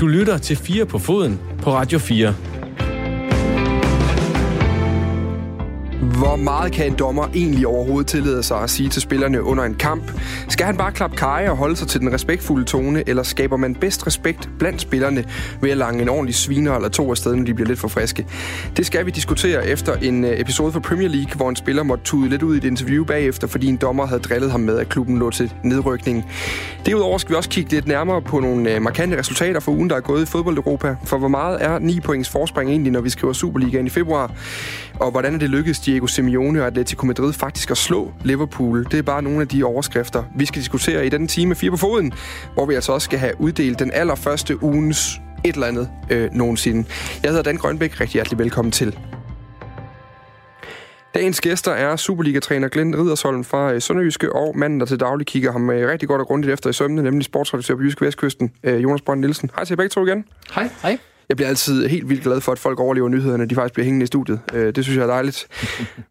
Du lytter til 4 på foden på Radio 4. Hvor meget kan en dommer egentlig overhovedet tillade sig at sige til spillerne under en kamp? Skal han bare klappe kaj og holde sig til den respektfulde tone, eller skaber man bedst respekt blandt spillerne ved at lange en ordentlig sviner eller to afsted, når de bliver lidt for friske? Det skal vi diskutere efter en øh, episode fra Premier League, hvor en spiller måtte tude lidt ud i et interview bagefter, fordi en dommer havde drillet ham med, at klubben lå til nedrykning. Derudover skal vi også kigge lidt nærmere på nogle øh, markante resultater for ugen, der er gået i fodbold Europa. For hvor meget er 9 points forspring egentlig, når vi skriver Superligaen i februar? Og hvordan er det lykkedes Diego Simeone og Atletico Madrid faktisk at slå Liverpool? Det er bare nogle af de overskrifter, vi skal diskutere i denne time 4 på foden, hvor vi altså også skal have uddelt den allerførste ugens et eller andet øh, nogensinde. Jeg hedder Dan Grønbæk. Rigtig hjertelig velkommen til. Dagens gæster er Superliga-træner Glenn Ridersholm fra øh, Sønderjyske, og manden, der til daglig kigger ham øh, rigtig godt og grundigt efter i sømne, nemlig sportsredaktør på Jysk Vestkysten, øh, Jonas Brønd Nielsen. Hej til jer begge to igen. Hej. Hej. Jeg bliver altid helt vildt glad for, at folk overlever nyhederne, de faktisk bliver hængende i studiet. Øh, det synes jeg er dejligt.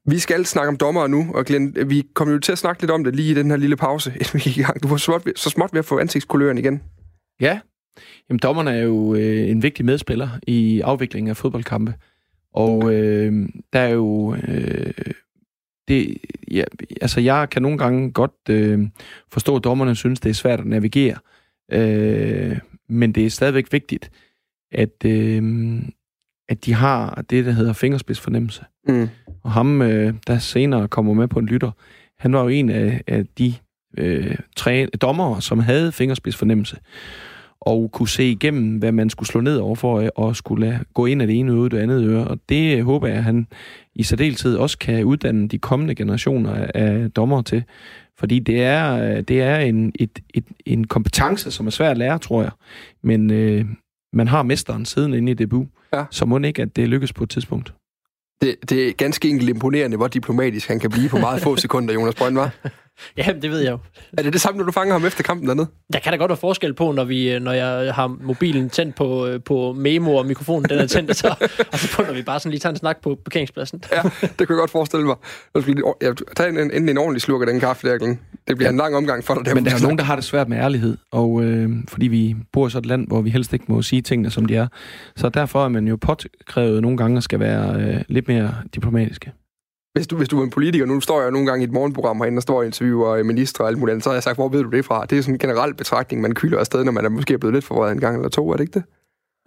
vi skal snakke om dommer nu, og Glenn, vi kommer jo til at snakke lidt om det lige i den her lille pause, inden vi gik i gang. Du var så småt, så småt ved at få ansigtskuløren igen. Ja, Jamen, dommerne er jo øh, en vigtig medspiller i afviklingen af fodboldkampe. Og øh, der er jo... Øh, det, ja, altså, jeg kan nogle gange godt øh, forstå, at dommerne synes, det er svært at navigere. Øh, men det er stadigvæk vigtigt, at, øh, at de har det, der hedder fingerspidsfornemmelse. Mm. Og ham, øh, der senere kommer med på en lytter, han var jo en af, af de øh, træ, dommere, som havde fingerspidsfornemmelse og kunne se igennem, hvad man skulle slå ned over for, og skulle lade, gå ind af det ene øre det andet øre. Og det håber jeg, at han i særdeleshed også kan uddanne de kommende generationer af dommer til. Fordi det er, det er en, et, et, en kompetence, som er svær at lære, tror jeg. Men, øh, man har mesteren siden inde i debut, ja. så må ikke, at det lykkes på et tidspunkt. Det, det er ganske enkelt imponerende, hvor diplomatisk han kan blive på meget få sekunder, Jonas Brønd, var. Ja, det ved jeg jo. Er det det samme, når du fanger ham efter kampen dernede? Der kan da godt være forskel på, når, vi, når jeg har mobilen tændt på, på memo, og mikrofonen den er tændt, og så, og så når vi bare sådan lige tager en snak på parkeringspladsen. Ja, det kan jeg godt forestille mig. Jeg tager en, en, en ordentlig slurk af den kaffe der. Det bliver ja. en lang omgang for dig. Der Men der er nogen, der har det svært med ærlighed, og øh, fordi vi bor i sådan et land, hvor vi helst ikke må sige tingene, som de er. Så derfor er man jo påkrævet nogle gange at skal være øh, lidt mere diplomatiske hvis du, hvis du er en politiker, nu står jeg nogle gange i et morgenprogram herinde, og står og interviewer minister og alt muligt andet, så har jeg sagt, hvor ved du det fra? Det er sådan en generel betragtning, man kylder afsted, når man er måske blevet lidt for en gang eller to, er det ikke det?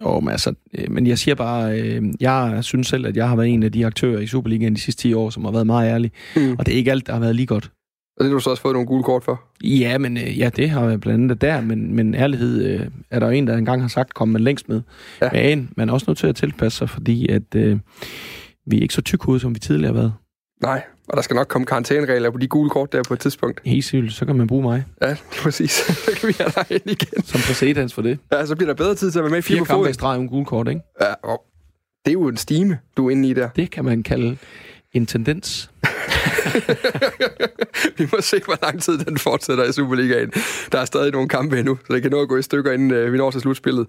Jo, men, altså, øh, men jeg siger bare, øh, jeg synes selv, at jeg har været en af de aktører i Superligaen de sidste 10 år, som har været meget ærlig. Mm. Og det er ikke alt, der har været lige godt. Og det har du så også fået nogle gule kort for? Ja, men øh, ja, det har jeg blandt andet der, men, men ærlighed øh, er der en, der engang har sagt, kom man længst med. Ja. Men man er også nødt til at tilpasse sig, fordi at, øh, vi er ikke så tykhovede, som vi tidligere har været. Nej, og der skal nok komme karantæneregler på de gule kort der på et tidspunkt. Helt sikkert, så kan man bruge mig. Ja, præcis. så kan vi have dig ind igen. Som præcedens for det. Ja, så bliver der bedre tid til at være med i fire, fire kampe i streg gule kort, ikke? Ja, og det er jo en stime, du er inde i der. Det kan man kalde en tendens. vi må se, hvor lang tid den fortsætter i Superligaen. Der er stadig nogle kampe endnu, så det kan nå at gå i stykker, inden øh, vi når til slutspillet.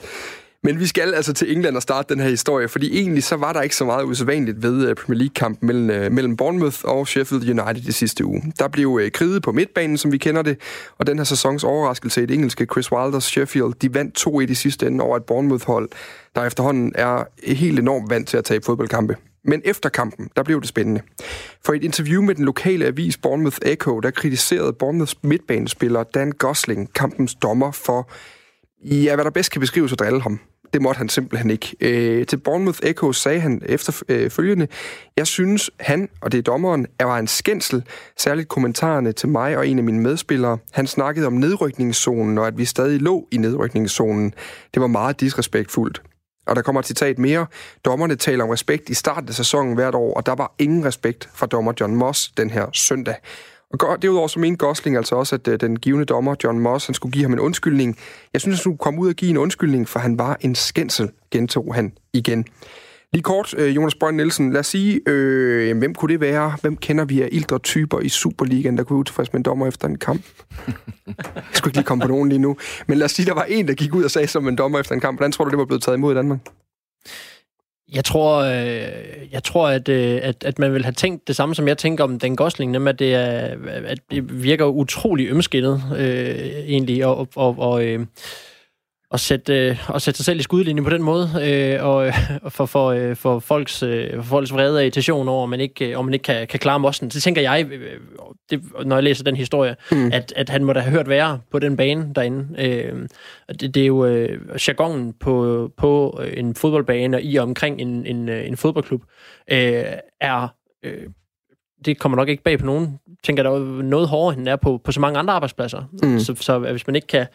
Men vi skal altså til England og starte den her historie, fordi egentlig så var der ikke så meget usædvanligt ved øh, Premier League-kampen mellem, øh, mellem Bournemouth og Sheffield United i sidste uge. Der blev øh, kriget på midtbanen, som vi kender det, og den her sæsons overraskelse i det engelske Chris Wilders Sheffield, de vandt 2-1 i sidste ende over et Bournemouth-hold, der efterhånden er helt enormt vant til at tage fodboldkampe. Men efter kampen, der blev det spændende. For et interview med den lokale avis Bournemouth Echo, der kritiserede Bournemouths midtbanespiller Dan Gosling kampens dommer for, ja, hvad der bedst kan beskrives at drille ham det måtte han simpelthen ikke. Øh, til Bournemouth Echo sagde han efterfølgende, øh, jeg synes, han, og det er dommeren, er var en skændsel, særligt kommentarerne til mig og en af mine medspillere. Han snakkede om nedrykningszonen, og at vi stadig lå i nedrykningszonen. Det var meget disrespektfuldt. Og der kommer et citat mere. Dommerne taler om respekt i starten af sæsonen hvert år, og der var ingen respekt fra dommer John Moss den her søndag. Og derudover så mente Gosling altså også, at øh, den givende dommer, John Moss, han skulle give ham en undskyldning. Jeg synes, han skulle komme ud og give en undskyldning, for han var en skændsel, gentog han igen. Lige kort, øh, Jonas Brønd Nielsen, lad os sige, øh, hvem kunne det være? Hvem kender vi af ældre typer i Superligaen, der kunne utilfreds med en dommer efter en kamp? Jeg skulle ikke lige komme på nogen lige nu. Men lad os sige, der var en, der gik ud og sagde som en dommer efter en kamp. Hvordan tror du, det var blevet taget imod i Danmark? Jeg tror, øh, jeg tror at, øh, at, at man vil have tænkt det samme, som jeg tænker om den Gosling, nemlig at det, er, at det virker utrolig ømskindet, øh, egentlig, og, og, og, øh, at sætte, øh, at sætte sig selv i skudlinjen på den måde, øh, og øh, for, for, øh, for, folks, øh, for folks vrede og irritation over, at man ikke, øh, om man ikke kan, kan klare mossen. Så tænker jeg, øh, det, når jeg læser den historie, mm. at, at han må da have hørt være på den bane derinde. Øh, det, det er jo øh, jargonen på, på en fodboldbane og i og omkring en, en, øh, en fodboldklub, øh, er... Øh, det kommer nok ikke bag på nogen, tænker der er noget hårdere, end er på, på så mange andre arbejdspladser. Mm. Så, så hvis man ikke kan,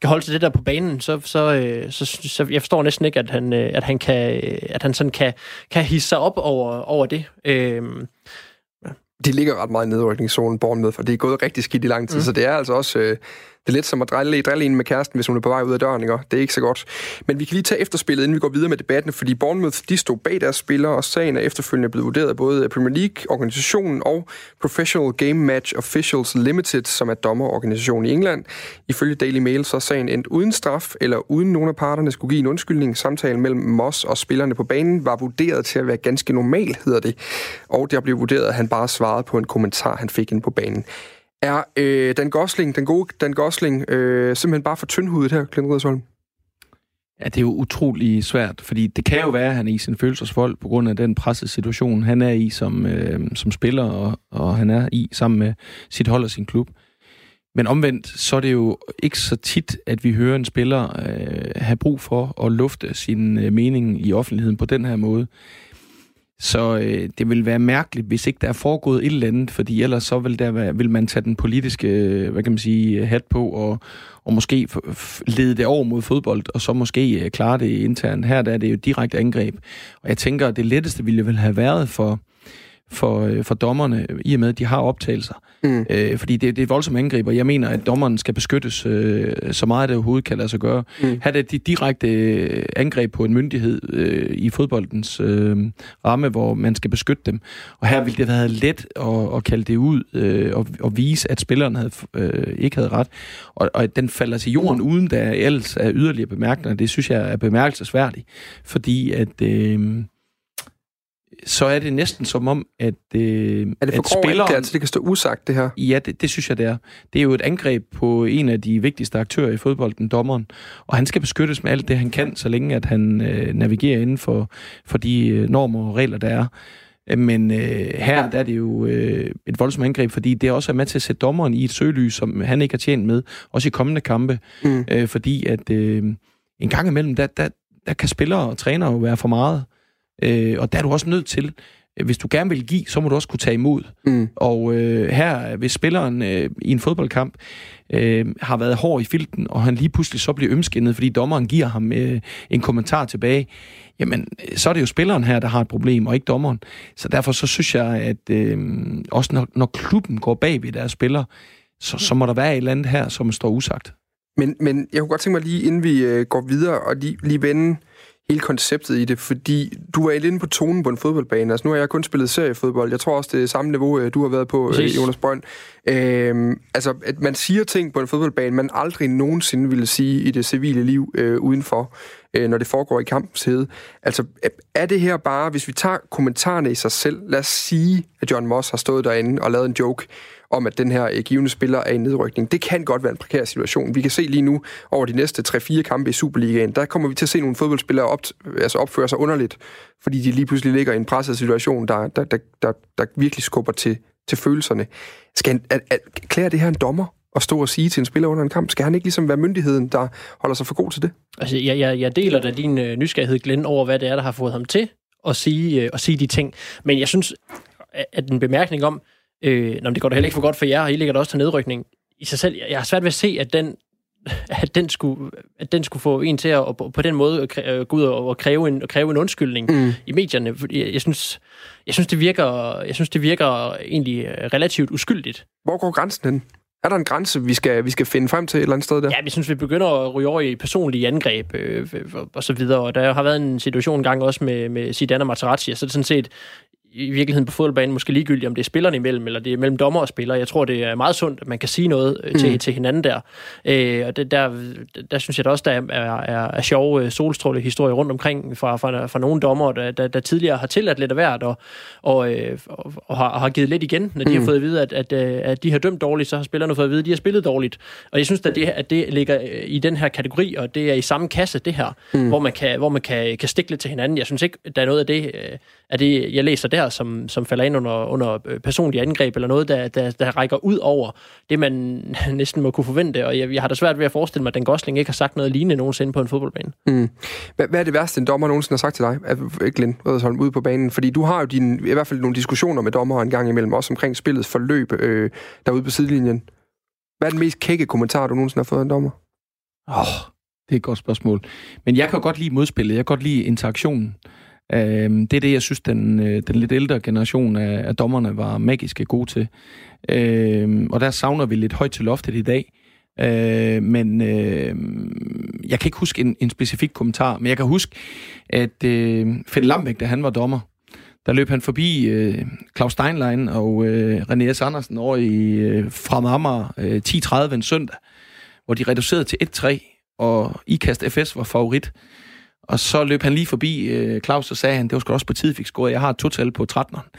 kan holde til det der på banen, så, så, øh, så, så, jeg forstår næsten ikke, at han, øh, at han, kan, at han sådan kan, kan hisse sig op over, over det. Øhm, de ligger ret meget i nedrykningszonen, med, for det er gået rigtig skidt i lang tid, mm. så det er altså også... Øh, det er lidt som at drille, drille en med kæresten, hvis hun er på vej ud af døren, ikke? Det er ikke så godt. Men vi kan lige tage efterspillet, inden vi går videre med debatten, fordi Bournemouth, de stod bag deres spillere, og sagen er efterfølgende blevet vurderet af både Premier League, organisationen og Professional Game Match Officials Limited, som er dommerorganisation i England. Ifølge Daily Mail, så er sagen endt uden straf, eller uden nogen af parterne skulle give en undskyldning. Samtalen mellem Moss og spillerne på banen var vurderet til at være ganske normal, hedder det. Og det blev vurderet, at han bare svarede på en kommentar, han fik ind på banen. Er øh, Dan Gosling, den gode Dan Gosling, øh, simpelthen bare for tyndhudet her, Glenn Ridersholm? Ja, det er jo utrolig svært, fordi det kan jo være, at han er i sin følelsesvold på grund af den pressede situation, han er i som, øh, som spiller, og, og han er i sammen med sit hold og sin klub. Men omvendt, så er det jo ikke så tit, at vi hører en spiller øh, have brug for at lufte sin øh, mening i offentligheden på den her måde. Så øh, det vil være mærkeligt, hvis ikke der er foregået et eller andet, fordi ellers så vil, der være, vil man tage den politiske øh, hvad kan man sige, hat på og, og måske lede det over mod fodbold, og så måske øh, klare det internt. Her der er det jo direkte angreb. Og jeg tænker, at det letteste ville vel have været for, for, øh, for dommerne, i og med, at de har optagelser. Mm. Øh, fordi det, det er voldsomt angreb, og jeg mener, at dommeren skal beskyttes øh, så meget, det overhovedet kan lade sig gøre. Mm. Er det de direkte øh, angreb på en myndighed øh, i fodboldens øh, ramme, hvor man skal beskytte dem. Og her ville det have været let at, at kalde det ud øh, og, og vise, at spilleren havde, øh, ikke havde ret. Og, og at den falder til jorden, uden der ellers er yderligere bemærkninger. Det synes jeg er bemærkelsesværdigt, fordi at... Øh, så er det næsten som om, at, øh, er det for at spilleren... Det, altså, det kan stå usagt, det her? Ja, det, det synes jeg, det er. Det er jo et angreb på en af de vigtigste aktører i fodbolden, dommeren. Og han skal beskyttes med alt det, han kan, så længe at han øh, navigerer inden for, for de øh, normer og regler, der er. Men øh, her der er det jo øh, et voldsomt angreb, fordi det også er med til at sætte dommeren i et søgelys, som han ikke har tjent med, også i kommende kampe. Mm. Øh, fordi at øh, en gang imellem, der, der, der kan spillere og trænere jo være for meget. Øh, og der er du også nødt til, øh, hvis du gerne vil give, så må du også kunne tage imod. Mm. Og øh, her, hvis spilleren øh, i en fodboldkamp øh, har været hård i filten, og han lige pludselig så bliver ømskinnet, fordi dommeren giver ham øh, en kommentar tilbage, jamen, så er det jo spilleren her, der har et problem, og ikke dommeren. Så derfor så synes jeg, at øh, også når, når klubben går bag ved deres spiller, så, så må der være et eller andet her, som står usagt. Men, men jeg kunne godt tænke mig lige, inden vi øh, går videre, og lige, lige vende hele konceptet i det, fordi du er inde på tonen på en fodboldbane. Altså, nu har jeg kun spillet seriefodbold. Jeg tror også, det er samme niveau, øh, du har været på, øh, Præcis. Jonas Brønd. Øhm, altså, at man siger ting på en fodboldbane, man aldrig nogensinde ville sige i det civile liv øh, udenfor, øh, når det foregår i kampens hede. Altså, er det her bare, hvis vi tager kommentarerne i sig selv, lad os sige, at John Moss har stået derinde og lavet en joke, om, at den her øh, givende spiller er i nedrykning. Det kan godt være en prekær situation. Vi kan se lige nu over de næste 3-4 kampe i Superligaen, der kommer vi til at se nogle fodboldspillere op, altså opføre sig underligt, fordi de lige pludselig ligger i en presset situation, der, der, der, der, der virkelig skubber til, til følelserne. Skal at, at, klæder det her en dommer at stå og sige til en spiller under en kamp? Skal han ikke ligesom være myndigheden, der holder sig for god til det? Altså, jeg, jeg, jeg deler da din øh, nysgerrighed, Glenn, over hvad det er, der har fået ham til at sige, øh, at sige de ting. Men jeg synes, at en bemærkning om, Øh, nå, det går da heller ikke for godt for jer, og I ligger da også til nedrykning. I sig selv, jeg har svært ved at se, at den, at den skulle, at den skulle få en til at, på den måde at gå ud og kræve en, at kræve en undskyldning mm. i medierne. Jeg, jeg, synes, jeg, synes, det virker, jeg synes, det virker egentlig relativt uskyldigt. Hvor går grænsen hen? Er der en grænse, vi skal, vi skal finde frem til et eller andet sted der? Ja, vi synes, vi begynder at ryge over i personlige angreb øh, og så videre. Og der har været en situation engang også med, med Zidane og Materazzi, så er det sådan set i virkeligheden på fodboldbanen måske ligegyldigt, om det er spillerne imellem, eller det er mellem dommer og spillere. Jeg tror, det er meget sundt, at man kan sige noget øh, til, mm. til hinanden der. Øh, og det, der, der synes jeg da også, der er, er, er sjove øh, solstrålehistorier rundt omkring fra, fra, fra nogle dommer, der, der, der tidligere har tilladt lidt af hvert, og, og, øh, og, og, har, har givet lidt igen, når de mm. har fået at vide, at, at, at de har dømt dårligt, så har spillerne fået at vide, at de har spillet dårligt. Og jeg synes, at det, at det ligger i den her kategori, og det er i samme kasse, det her, mm. hvor man, kan, hvor man kan, kan stikke lidt til hinanden. Jeg synes ikke, der er noget af det, af det jeg læser der, som, som falder ind under, under personlige angreb, eller noget, der, der, der rækker ud over det, man næsten må kunne forvente. Og jeg, jeg har da svært ved at forestille mig, at den Gosling ikke har sagt noget lignende nogensinde på en fodboldbane. Mm. Hvad, hvad er det værste, en dommer nogensinde har sagt til dig, Glenn Rødersholm, ude på banen? Fordi du har jo din, i hvert fald nogle diskussioner med dommer en gang imellem, også omkring spillets forløb øh, derude på sidelinjen. Hvad er den mest kække kommentar, du nogensinde har fået af en dommer? Åh, oh, det er et godt spørgsmål. Men jeg kan godt lide modspillet. Jeg kan godt lide interaktionen. Øh, det er det, jeg synes, den, øh, den lidt ældre generation af, af dommerne var magisk gode til. Øh, og der savner vi lidt højt til loftet i dag. Øh, men øh, jeg kan ikke huske en, en specifik kommentar, men jeg kan huske, at øh, Finn Lambæk, da han var dommer, der løb han forbi øh, Claus Steinlein og øh, René S. Andersen over i øh, fra øh, 10.30 en søndag, hvor de reducerede til 1-3, og IKAST FS var favorit. Og så løb han lige forbi øh, Claus og sagde han, det var sgu også på tid, fik scoret. Jeg har et total på 13'eren.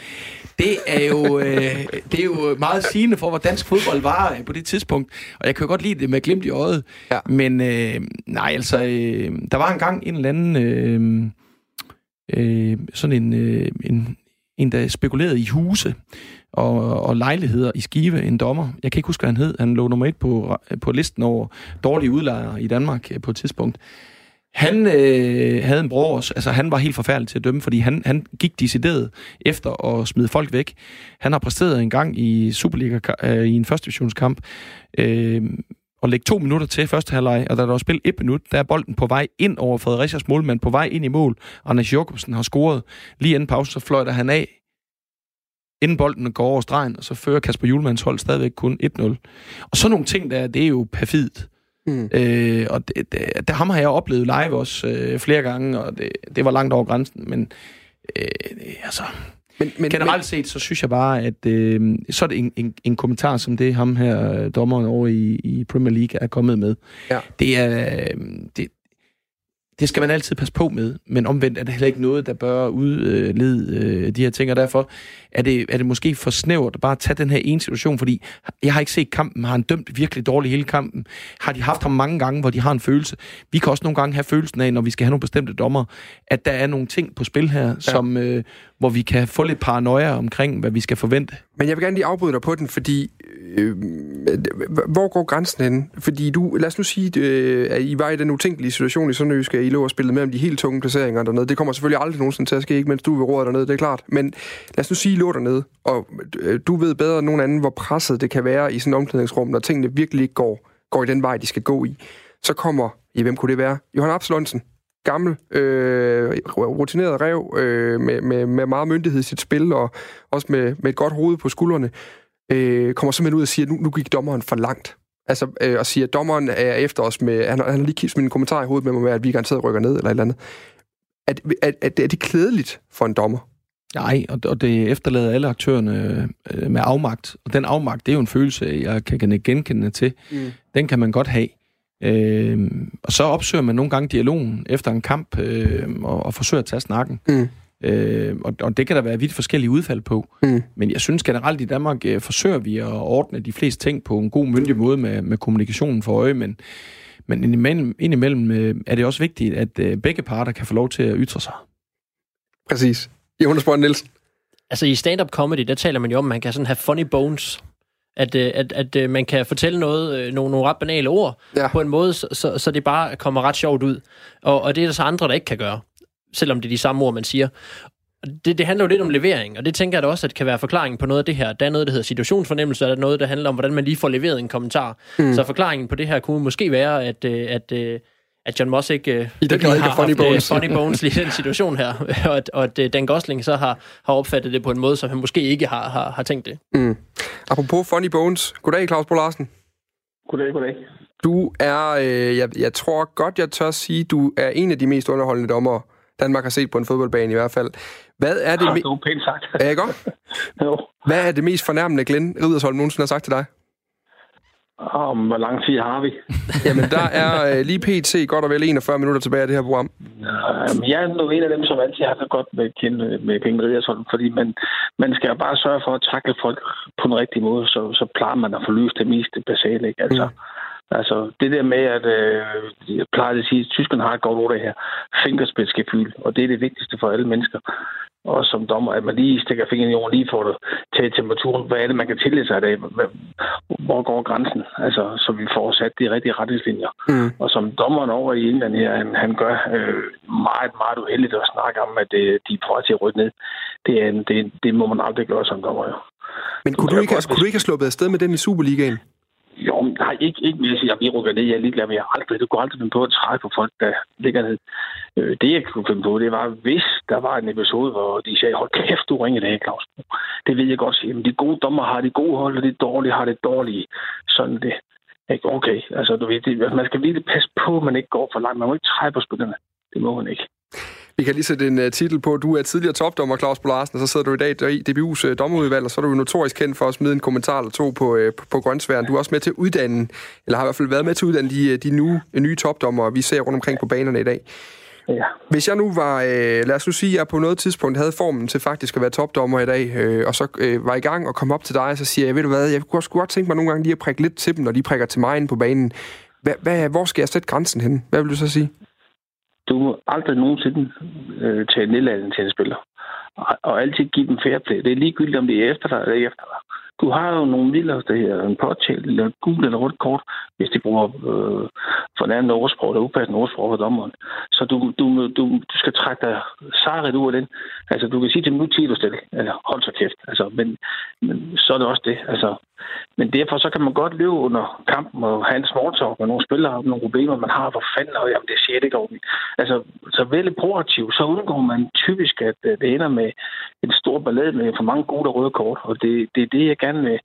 Det er jo, øh, det er jo meget sigende for, hvor dansk fodbold var øh, på det tidspunkt. Og jeg kan jo godt lide det med glimt i øjet. Ja. Men øh, nej, altså, øh, der var engang en eller anden, øh, øh, sådan en, øh, en, en, der spekulerede i huse og, og lejligheder i Skive, en dommer. Jeg kan ikke huske, hvad han hed. Han lå nummer et på, på listen over dårlige udlejere i Danmark øh, på et tidspunkt. Han øh, havde en bror også, altså han var helt forfærdelig til at dømme, fordi han, han gik decideret efter at smide folk væk. Han har præsteret en gang i Superliga øh, i en første divisionskamp, øh, og lægge to minutter til første halvleg, og da der var spillet et minut, der er bolden på vej ind over Fredericias målmand, på vej ind i mål. Anders Jokobsen har scoret. Lige inden pausen, så fløjter han af, inden bolden går over stregen, og så fører Kasper Julemands hold stadigvæk kun 1-0. Og så nogle ting der, det er jo perfidt. Mm. Øh, og det, det, det, ham har jeg oplevet live også øh, flere gange, og det, det var langt over grænsen, men øh, altså... Men, men, Generelt set, så synes jeg bare, at øh, så er det en, en, en kommentar, som det ham her, dommeren over i, i Premier League, er kommet med. Ja. Det er... Øh, det, det skal man altid passe på med, men omvendt er det heller ikke noget, der bør udlede øh, de her ting, og derfor er det, er det måske for snævert at bare tage den her ene situation, fordi jeg har ikke set kampen, har han dømt virkelig dårligt hele kampen, har de haft ham mange gange, hvor de har en følelse. Vi kan også nogle gange have følelsen af, når vi skal have nogle bestemte dommer, at der er nogle ting på spil her, ja. som, øh, hvor vi kan få lidt paranoia omkring, hvad vi skal forvente. Men jeg vil gerne lige afbryde dig på den, fordi øh, hvor går grænsen hen? Fordi du, lad os nu sige, øh, at I var i den utænkelige situation i Sønderjysk, at I lå og spillede med om de helt tunge placeringer dernede. Det kommer selvfølgelig aldrig nogensinde til at ske, ikke mens du er ved roret dernede, det er klart. Men lad os nu sige, at I lå dernede, og øh, du ved bedre end nogen anden, hvor presset det kan være i sådan et omklædningsrum, når tingene virkelig ikke går, går i den vej, de skal gå i. Så kommer, ja, hvem kunne det være? Johan Absalonsen, gammel, øh, rutineret rev, øh, med, med, med meget myndighed i sit spil, og også med, med et godt hoved på skuldrene, øh, kommer simpelthen ud og siger, at nu, nu gik dommeren for langt. Altså, øh, og siger, at dommeren er efter os med... Han, han har lige kigget en kommentar i hovedet med mig med, at vi garanteret rykker ned, eller et eller andet. Er, er, er, er det klædeligt for en dommer? Nej, og, og det efterlader alle aktørerne øh, med afmagt. Og den afmagt, det er jo en følelse, jeg kan genkende til. Mm. Den kan man godt have. Øh, og så opsøger man nogle gange dialogen efter en kamp øh, og, og forsøger at tage snakken. Mm. Øh, og, og det kan der være vidt forskellige udfald på. Mm. Men jeg synes generelt i Danmark øh, forsøger vi at ordne de fleste ting på en god myndig måde med, med kommunikationen for øje, men, men indimellem, indimellem øh, er det også vigtigt, at øh, begge parter kan få lov til at ytre sig. Præcis. Jonas Brønd Nielsen. Altså i stand-up comedy, der taler man jo om, at man kan sådan have funny bones. At, øh, at, at, at man kan fortælle noget, øh, nogle, nogle ret banale ord, ja. på en måde, så, så, så det bare kommer ret sjovt ud. Og, og det er der så andre, der ikke kan gøre selvom det er de samme ord, man siger. Det, det handler jo lidt om levering, og det tænker jeg da også, at kan være forklaringen på noget af det her. Der er noget, der hedder situationsfornemmelse, og der er noget, der handler om, hvordan man lige får leveret en kommentar. Mm. Så forklaringen på det her kunne måske være, at, øh, at, øh, at John Moss ikke, I den ikke har funny haft bones. funny bones lige i den situation her, og at, og at Dan Gosling så har, har opfattet det på en måde, som han måske ikke har, har, har tænkt det. Mm. Apropos funny bones. Goddag, Claus Bo Larsen. Goddag, goddag. Du er, øh, jeg, jeg tror godt, jeg tør sige, du er en af de mest underholdende dommere, Danmark har set på en fodboldbane i hvert fald. Hvad er det... Me- det var pænt sagt. Er jeg godt? jo. Hvad er det mest fornærmende, Glenn Ridersholm nogensinde har sagt til dig? Om hvor lang tid har vi? Jamen, der er øh, lige pt. godt og vel 41 minutter tilbage af det her program. Jamen, jeg er nu en af dem, som altid har det godt med, kende, med Penge Ridersholm, fordi man, man skal bare sørge for at takle folk på den rigtige måde, så, så plejer man at få løst det mest basale. Ikke? Altså, mm. Altså, det der med, at øh, jeg plejer at sige, at tyskerne har et godt ord, det her fingerspidsgefyld, og det er det vigtigste for alle mennesker. Og som dommer, at man lige stikker fingeren i jorden, lige får det til temperaturen. Hvad er det, man kan tillade sig af det? Hvor går grænsen? Altså, så vi får sat de rigtige retningslinjer. Mm. Og som dommeren over i England her, han, han gør øh, meget, meget uheldigt at snakke om, at det, de er på til at rykke ned. Det, er, det, det må man aldrig gøre som dommer, jo. Men kunne du, ikke, kunne du ikke have sluppet afsted med den i Superligaen? Jo, nej, ikke, ikke mere sige, at vi rykker ned. Jeg er ligeglad men jeg aldrig, du kunne aldrig finde på at trække på folk, der ligger ned. Øh, det, jeg kunne finde på, det var, hvis der var en episode, hvor de sagde, hold kæft, du ringer det her, Claus. Det ved jeg godt sige. Men de gode dommer har de gode hold, og de dårlige har det dårlige. Sådan det. Ikke? Okay, altså du ved, det, altså, man skal virkelig passe på, at man ikke går for langt. Man må ikke trække på spillerne. Det må man ikke. Vi kan lige sætte en uh, titel på. Du er tidligere topdommer, Claus Bolarsen, og så sidder du i dag i DBU's uh, dommerudvalg, og så er du notorisk kendt for at smide en kommentar eller to på, uh, på, på grøntsværen. Du er også med til at uddanne, eller har i hvert fald været med til at uddanne de, de nu, nye topdommer, vi ser rundt omkring på banerne i dag. Ja. Hvis jeg nu var, øh, lad os nu sige, at jeg på noget tidspunkt havde formen til faktisk at være topdommer i dag, øh, og så øh, var i gang og kom op til dig, og så siger jeg, ved du hvad, jeg kunne også godt tænke mig nogle gange lige at prikke lidt til dem, når de prikker til mig ind på banen. Hvad, hvad, hvor skal jeg sætte grænsen hen? Hvad vil du så sige? Du må aldrig nogensinde øh, tage nedladende til en spiller. Og, og altid give dem fair play. Det er ligegyldigt, om det er efter dig eller efter dig. Du har jo nogle midler, der her en påtale, eller gul eller rødt kort, hvis de bruger øh, fornærmende ordsprog eller upassende ordsprog for dommeren. Så du, du, du, du skal trække dig sejret ud af den. Altså, du kan sige til dem, nu tiger du stille, eller hold så kæft. Altså, men, men så er det også det. Altså, men derfor så kan man godt løbe under kampen og have en small talk med nogle spillere om nogle problemer, man har. Hvor fanden, og jamen, det det ikke ordentligt. Altså, så vælge proaktivt, så undgår man typisk, at øh, det ender med en stor ballade med for mange gode og røde kort. Og det, det er det, jeg gerne vil,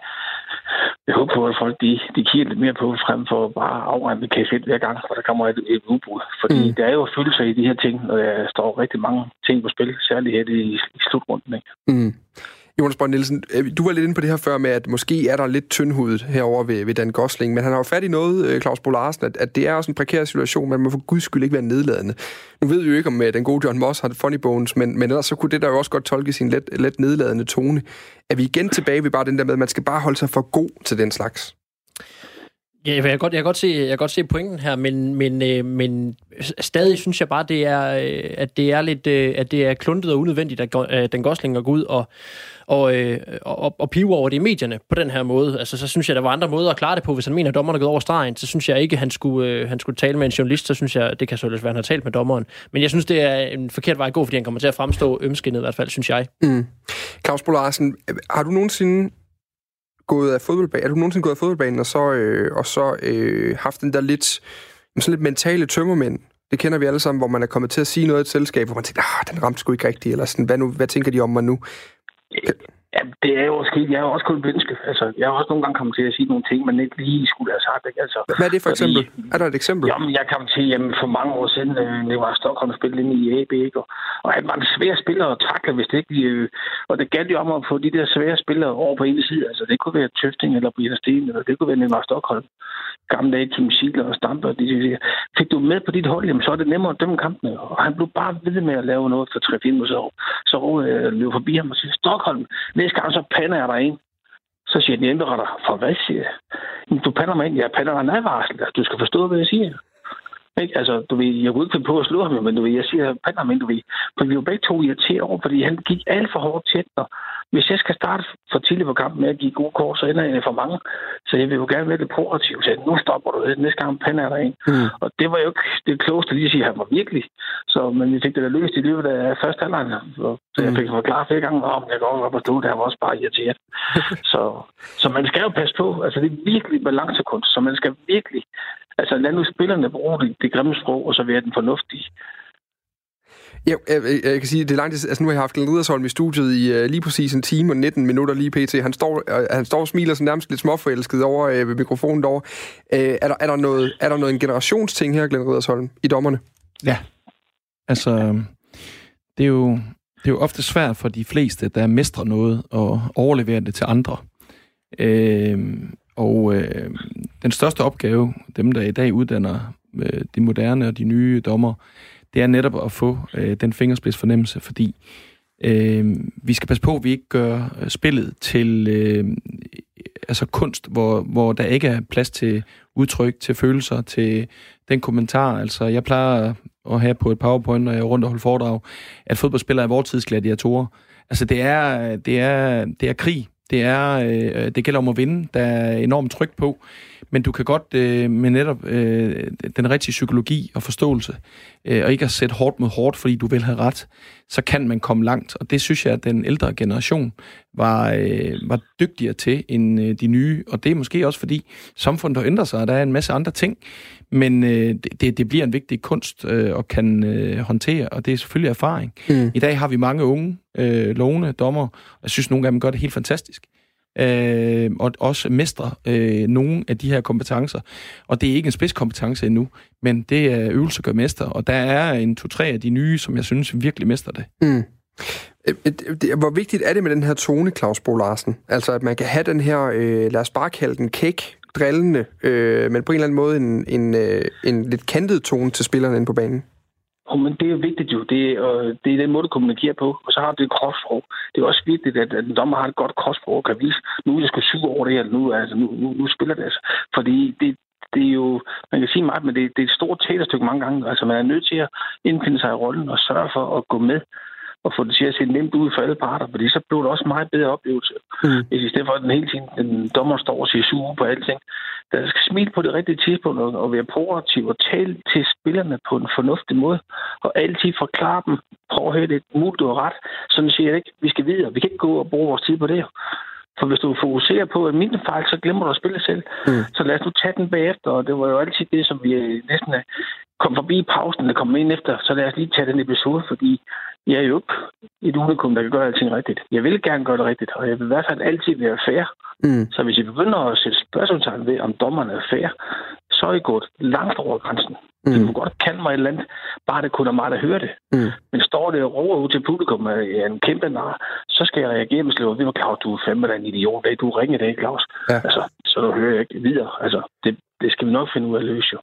jeg håber på, at folk de, de kigger lidt mere på, frem for bare at afregne case hver gang, hvor der kommer et, et udbrud. Fordi mm. der er jo følelser i de her ting, og der står rigtig mange ting på spil, særligt her i, i slutrunden. Ikke? Mm. Jonas Brønd Nielsen, øh, du var lidt inde på det her før med, at måske er der lidt tyndhudet herover ved, ved Dan Gosling, men han har jo fat i noget, øh, Claus Bo Larsen, at, at det er også en prekær situation, man må for guds skyld ikke være nedladende. Nu ved vi jo ikke, om øh, den gode John Moss har funny bones, men, men ellers så kunne det der jo også godt tolke sin let, let nedladende tone. Er vi igen tilbage ved bare den der med, at man skal bare holde sig for god til den slags? Ja, jeg kan godt, jeg kan godt se, jeg kan godt se pointen her, men, men, øh, men stadig synes jeg bare, det er, øh, at det er lidt, øh, at det er kluntet og unødvendigt, at øh, den Gosling går ud og, og, øh, og, og pive over det i medierne på den her måde. Altså, så synes jeg, der var andre måder at klare det på. Hvis han mener, at dommeren er gået over stregen, så synes jeg ikke, han skulle, øh, han skulle tale med en journalist. Så synes jeg, det kan selvfølgelig være, at han har talt med dommeren. Men jeg synes, det er en forkert vej at gå, fordi han kommer til at fremstå ømskinnet i hvert fald, synes jeg. Mm. Claus Bolarsen, har du nogensinde gået af fodboldbanen, er du nogensinde gået af fodboldbanen og så, øh, og så øh, haft den der lidt, sådan lidt mentale tømmermænd, det kender vi alle sammen, hvor man er kommet til at sige noget i et selskab, hvor man tænker, ah, den ramte sgu ikke rigtigt, eller sådan, hvad, nu, hvad tænker de om mig nu? Øh, Ja, det er jo sket. Jeg er jo også kun menneske. Altså, jeg har også nogle gange kommet til at sige nogle ting, man ikke lige skulle have sagt. Ikke? Altså, Hvad er det for eksempel? Fordi, er der et eksempel? Jamen, jeg kom til, jamen, for mange år siden, øh, det var Stockholm og spillede ind i AB, ikke? Og, og han var en svær spiller at takle, hvis det ikke... Øh, og det galt jo om at få de der svære spillere over på en side. Altså, det kunne være Tøfting eller Brian Sten, eller det kunne være Neymar Stockholm. Gamle dage, Kim og Stamper. De, siger, fik du med på dit hold, jamen, så er det nemmere at dømme kampene. Og han blev bare ved med at lave noget for 3-4. Så, så øh, løb forbi ham og siger, Stockholm, næste gang så pander jeg dig ind. Så siger den indberetter, for hvad siger jeg? Du pander mig ind. Jeg pander dig en advarsel. Du skal forstå, hvad jeg siger. Ikke? Altså, du ved, jeg kunne ikke finde på at slå ham, men du ved, jeg siger, pander mig ind, du ved. For vi var begge to irriteret over, fordi han gik alt for hårdt tæt, og hvis jeg skal starte for tidligt på kampen med at give gode kort, så ender jeg for mange. Så jeg vil jo gerne være lidt proaktiv. Så nu stopper du det. Næste gang pander der en. Mm. Og det var jo ikke det klogeste lige at sige, at han var virkelig. Så, men vi fik det da løst i løbet af første halvleg. Så, jeg mm. fik forklaret flere gange, om jeg går op og stå. Der var også bare irriteret. så, så man skal jo passe på. Altså det er virkelig balancekunst. Så man skal virkelig... Altså lad nu spillerne bruge det, det grimme sprog, og så være den fornuftige. Ja, jeg, jeg kan sige, det er langt, altså nu har jeg haft Glenn Ridersholm i studiet i uh, lige præcis en time og 19 minutter lige pt. Han står, uh, han står og smiler sådan nærmest lidt småforelsket over uh, ved mikrofonen derovre. Uh, er, der, er, der noget, er der noget en generationsting her, Glenn Ridersholm, i dommerne? Ja. Altså, øhm, det er jo, det er jo ofte svært for de fleste, der mestrer noget, og overlevere det til andre. Øh, og øh, den største opgave, dem der i dag uddanner øh, de moderne og de nye dommer, det er netop at få øh, den fingerspids fornemmelse, fordi øh, vi skal passe på, at vi ikke gør øh, spillet til øh, altså kunst, hvor, hvor der ikke er plads til udtryk, til følelser, til den kommentar. Altså, jeg plejer at have på et powerpoint, når jeg er rundt og holder foredrag, at fodboldspillere er vortids gladiatorer. Altså, det er, det er, det er krig. Det, er, øh, det gælder om at vinde. Der er enormt tryk på. Men du kan godt øh, med netop øh, den rigtige psykologi og forståelse, øh, og ikke at sætte hårdt mod hårdt, fordi du vil have ret, så kan man komme langt. Og det synes jeg, at den ældre generation var, øh, var dygtigere til end øh, de nye. Og det er måske også fordi samfundet har ændret sig, og der er en masse andre ting. Men øh, det, det bliver en vigtig kunst øh, at kan øh, håndtere, og det er selvfølgelig erfaring. Mm. I dag har vi mange unge, øh, lovende dommer, og jeg synes, nogle af dem gør det helt fantastisk øh, og også mestre øh, nogle af de her kompetencer. Og det er ikke en spidskompetence endnu, men det er øvelse gør mester, og der er en to-tre af de nye, som jeg synes virkelig mester det. Mm. Øh, øh, hvor vigtigt er det med den her tone, Claus Bo Larsen? Altså, at man kan have den her, øh, lad os bare kalde den kæk, drillende, øh, men på en eller anden måde en, en, øh, en lidt kantet tone til spillerne inde på banen? Oh, men det er jo vigtigt jo. Det er, det er den måde, du kommunikerer på. Og så har du et kropsprog. Det er også vigtigt, at, at en dommer har et godt kropsprog og kan vise, nu er jeg sgu syv over det her, nu, altså, nu, nu, nu spiller det altså. Fordi det, det er jo, man kan sige meget, men det, det er et stort teaterstykke mange gange. Altså, man er nødt til at indfinde sig i rollen og sørge for at gå med og få det til at se nemt ud for alle parter, fordi så blev det også en meget bedre oplevelse. Mm. I stedet for, at den hele tiden den dommer står og siger sur på alting. Der skal smile på det rigtige tidspunkt og være proaktiv og tale til spillerne på en fornuftig måde, og altid forklare dem, prøv at høre det, muligt du har ret, sådan siger jeg ikke, vi skal videre, vi kan ikke gå og bruge vores tid på det. For hvis du fokuserer på en mindre fejl, så glemmer du at spille selv. Mm. Så lad os nu tage den bagefter, og det var jo altid det, som vi næsten kom forbi pausen, der kom ind efter, så lad os lige tage den episode, fordi jeg er jo ikke et unikum, der kan gøre alting rigtigt. Jeg vil gerne gøre det rigtigt, og jeg vil i hvert fald altid være fair. Mm. Så hvis I begynder at sætte spørgsmålstegn ved, om dommerne er fair, så er I gået langt over grænsen. Mm. Du kan godt kalde mig et eller andet, bare det kun er mig, der hører det. Mm. Men står det og råber ud til publikum med en kæmpe nar, så skal jeg reagere med slået. Vi var Claus, du er fandme da en idiot. Du ringer det, Claus. Ja. Altså, så hører jeg ikke videre. Altså, det, det skal vi nok finde ud af at løse jo.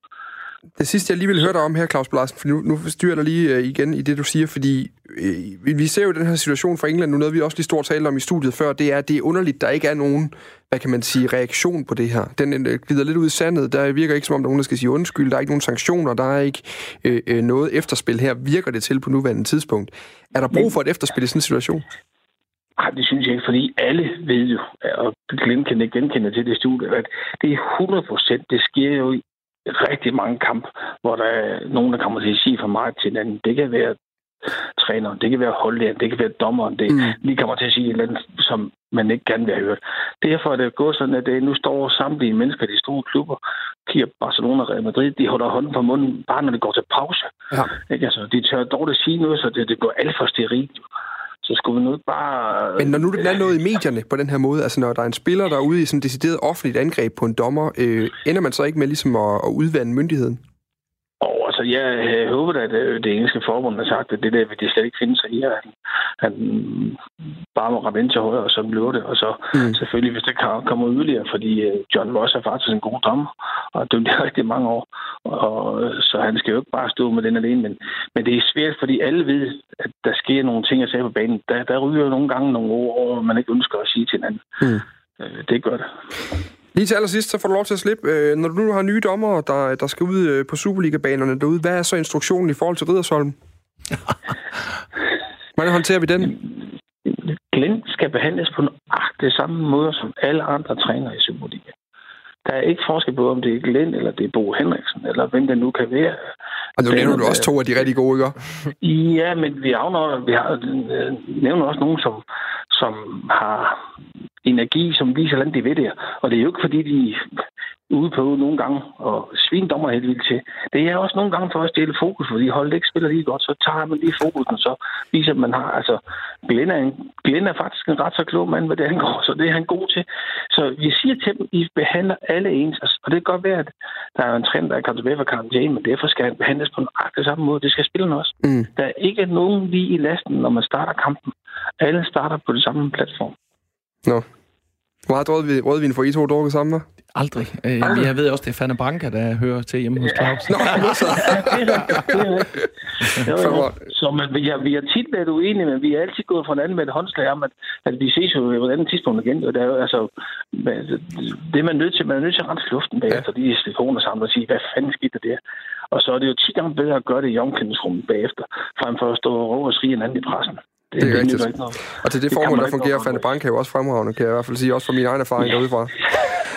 Det sidste, jeg lige vil høre dig om her, Claus Blarsen, for nu, nu styrer jeg dig lige uh, igen i det, du siger, fordi uh, vi ser jo den her situation fra England, nu noget vi også lige stort talt om i studiet før, det er, det er underligt, der ikke er nogen, hvad kan man sige, reaktion på det her. Den uh, glider lidt ud i sandet, der virker ikke som om, der er nogen, der skal sige undskyld, der er ikke nogen sanktioner, der er ikke uh, uh, noget efterspil her, virker det til på nuværende tidspunkt. Er der brug for et efterspil i sådan en situation? Nej, det synes jeg ikke, fordi alle ved jo, og Glenn kan ikke genkende til det studie, at det er 100 procent, det sker jo i rigtig mange kampe, hvor der er nogen, der kommer til at sige fra mig til anden. Det kan være træneren, det kan være holdlæren, det kan være dommeren, det mm. lige kommer til at sige et eller andet, som man ikke gerne vil have hørt. Derfor er det gået sådan, at det nu står samtlige mennesker i de store klubber, kigger Barcelona og Real Madrid, de holder hånden for munden, bare når det går til pause. Ja. Ikke? Altså, de tør dårligt at sige noget, så det, det går alt for sterilt så skulle vi nu bare... Men når nu det er noget i medierne på den her måde, altså når der er en spiller, der er ude i sådan et decideret offentligt angreb på en dommer, øh, ender man så ikke med ligesom at, at udvande myndigheden? Altså, jeg håber at øh, det engelske forbund har sagt, at det der vil de slet ikke finde sig i, at han, bare må ramme ind til højre, og så bliver det. Og så mm. selvfølgelig, hvis det kan komme yderligere, fordi øh, John Moss er faktisk en god dommer, og det er rigtig mange år. Og, så han skal jo ikke bare stå med den alene, men, men det er svært, fordi alle ved, at der sker nogle ting at se på banen. Der, der ryger jo nogle gange nogle ord, man ikke ønsker at sige til hinanden. Mm. Øh, det gør det. Lige til allersidst, så får du lov til at slippe. Øh, når du nu har nye dommer, der, der skal ud øh, på Superliga-banerne derude, hvad er så instruktionen i forhold til Riddersholm? Hvordan håndterer vi den? Glenn skal behandles på nøjagtig samme måde som alle andre trænere i Superliga. Der er ikke forskel på, om det er Glenn, eller det er Bo Henriksen, eller hvem det nu kan være. Og nu nævner du også to af de rigtig gode, ikke? Ja, men vi, afner, vi har, nævner også nogen, som, som har energi, som viser, hvordan de ved det. Og det er jo ikke, fordi de ude på nogle gange, og svine dommer helt vildt til. Det er også nogle gange for at stille fokus, fordi holdet ikke spiller lige godt, så tager man lige fokus, og så viser man har, altså, Glenn er, en, Glenn er faktisk en ret så klog mand, hvad det angår, så det er han god til. Så vi siger til dem, I behandler alle ens, og det kan godt være, at der er en træner, der er kommet tilbage fra karantæne, men derfor skal han behandles på nøjagtig samme måde. Det skal spillerne også. Mm. Der er ikke nogen lige i lasten, når man starter kampen. Alle starter på det samme platform. Nå. Hvor meget rødvin, rødvin får I to drukket sammen, hva'? Aldrig. Øh, men jeg ved også, det er Fanny Branca, der hører til hjemme hos Claus. Nå, så. Så men, vi, har, vi har tit været uenige, men vi er altid gået fra hinanden med et håndslag om, at, at vi ses jo på et andet tidspunkt igen. Og det er jo, altså, det er man nødt til, man er nødt til at rense luften bagefter ja. de telefoner sammen og sige, hvad fanden skete der der? Og så er det jo tit gange bedre at gøre det i omklædningsrummet bagefter, frem for at stå og råbe og skrige en anden i pressen. Det er rigtigt. ikke noget. Og til det, Det formål, der fungerer Fanny. Branca jo også fremragende, kan jeg i hvert fald sige, også fra min egen erfaring derudefra.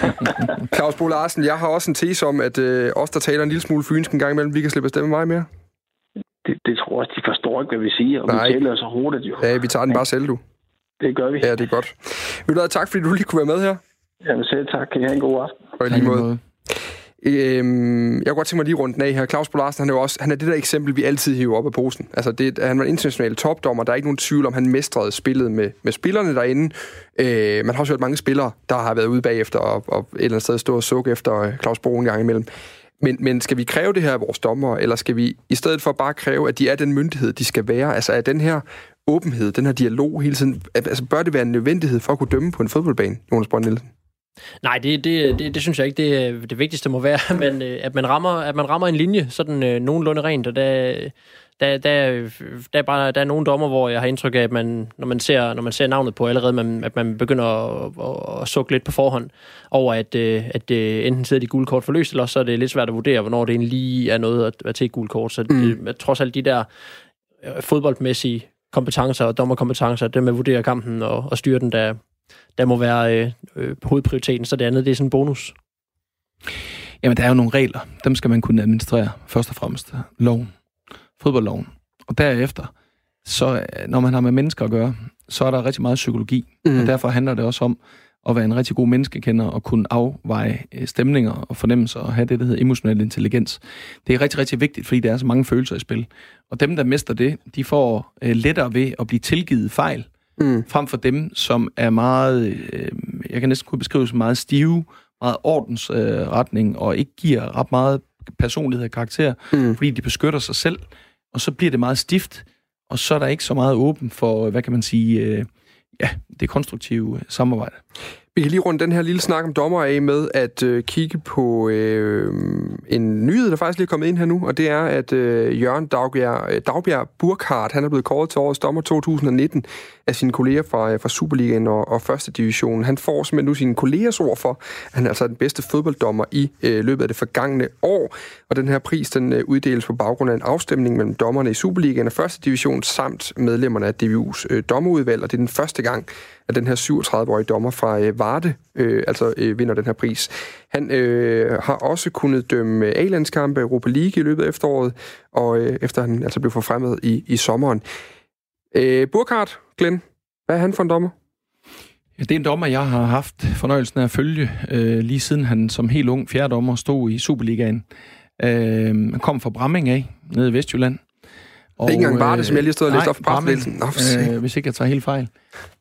Claus Bo Larsen, jeg har også en tese om, at øh, os, der taler en lille smule fynsk en gang imellem, vi kan slippe afsted med mig mere. Det, det tror jeg også, de forstår ikke, hvad vi siger, og Nej. vi taler så hurtigt jo. Ja, vi tager den bare selv, du. Det gør vi. Ja, det er godt. Vil du have tak, fordi du lige kunne være med her? Jamen selv tak. Kan I have en god aften? Og i lige måde. Øhm, jeg kunne godt tænke mig lige rundt den af her. Claus Bolarsen, han er jo også, han er det der eksempel, vi altid hiver op af posen. Altså, det, han var en international topdommer, der er ikke nogen tvivl om, han mestrede spillet med, med spillerne derinde. Øh, man har også hørt mange spillere, der har været ude bagefter og, og et eller andet sted stå og sukke efter øh, Claus Bo en gang imellem. Men, men skal vi kræve det her af vores dommer, eller skal vi i stedet for bare kræve, at de er den myndighed, de skal være? Altså, er den her åbenhed, den her dialog hele tiden, altså bør det være en nødvendighed for at kunne dømme på en fodboldbane, Jonas Brønd Nielsen? Nej, det, det, det, det synes jeg ikke. Det, det vigtigste må være, at man, øh, at man, rammer, at man rammer en linje sådan øh, nogenlunde rent, og der, der, der, der, er bare, der er nogle dommer, hvor jeg har indtryk af, at man, når, man ser, når man ser navnet på allerede, man, at man begynder at, at, at sukke lidt på forhånd over, at, øh, at øh, enten sidder de gule kort forløst, eller også så er det lidt svært at vurdere, hvornår det egentlig lige er noget at, at tage et gult kort. Så det, mm. trods alt de der fodboldmæssige kompetencer og dommerkompetencer, dem at vurdere kampen og, og styre den, der, der må være øh, øh, hovedprioriteten, så det andet det er sådan en bonus. Jamen, der er jo nogle regler. Dem skal man kunne administrere, først og fremmest. Loven. Fodboldloven. Og derefter, så øh, når man har med mennesker at gøre, så er der rigtig meget psykologi. Mm. Og derfor handler det også om at være en rigtig god menneskekender og kunne afveje øh, stemninger og fornemmelser og have det, der hedder emotionel intelligens. Det er rigtig, rigtig vigtigt, fordi der er så mange følelser i spil. Og dem, der mister det, de får øh, lettere ved at blive tilgivet fejl, Mm. frem for dem, som er meget, øh, jeg kan næsten kunne beskrive som meget stive, meget ordensretning, øh, og ikke giver ret meget personlighed og karakter, Mm. fordi de beskytter sig selv, og så bliver det meget stift, og så er der ikke så meget åben for, hvad kan man sige, øh, ja, det konstruktive samarbejde. Vi kan lige runde den her lille snak om dommer af med at øh, kigge på øh, en nyhed, der faktisk lige er kommet ind her nu, og det er, at øh, Jørgen Dagbjerg, øh, Dagbjerg Burkhardt, han er blevet kåret til årets dommer 2019 af sine kolleger fra, øh, fra Superligaen og, og første division. Han får simpelthen nu sine kollegers ord for, at han er altså den bedste fodbolddommer i øh, løbet af det forgangne år, og den her pris, den øh, uddeles på baggrund af en afstemning mellem dommerne i Superligaen og første division, samt medlemmerne af DVU's øh, dommerudvalg, og det er den første gang, at den her 37-årige dommer fra øh, Varde øh, altså øh, vinder den her pris. Han øh, har også kunnet dømme øh, A-landskampe i Europa League i løbet af efteråret, og øh, efter han altså blev forfremmet i, i sommeren. Øh, Burkhardt, Glenn, hvad er han for en dommer? Ja, det er en dommer, jeg har haft fornøjelsen af at følge, øh, lige siden han som helt ung fjerdommer stod i Superligaen. Øh, han kom fra Bramming af, nede i Vestjylland. Det er ikke engang Varde, som jeg lige stod og læste nej, op på pressemeddelelsen. Øh, hvis ikke jeg tager helt fejl.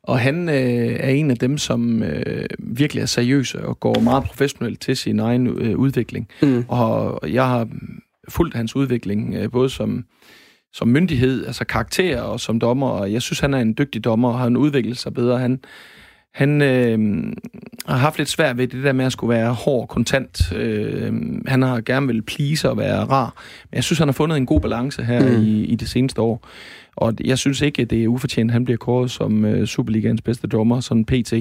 Og han øh, er en af dem, som øh, virkelig er seriøse og går meget professionelt til sin egen øh, udvikling. Mm. Og jeg har fulgt hans udvikling, øh, både som, som myndighed, altså karakter og som dommer, og jeg synes, han er en dygtig dommer og har en udviklet sig bedre. Han, han øh, har haft lidt svært ved det der med at skulle være hård, kontant. Øh, han har gerne vil please og være rar. Men jeg synes, han har fundet en god balance her Mm. i, i det seneste år. Og jeg synes ikke, at det er ufortjent, at han bliver kåret som øh, Superligans bedste dommer, sådan PT.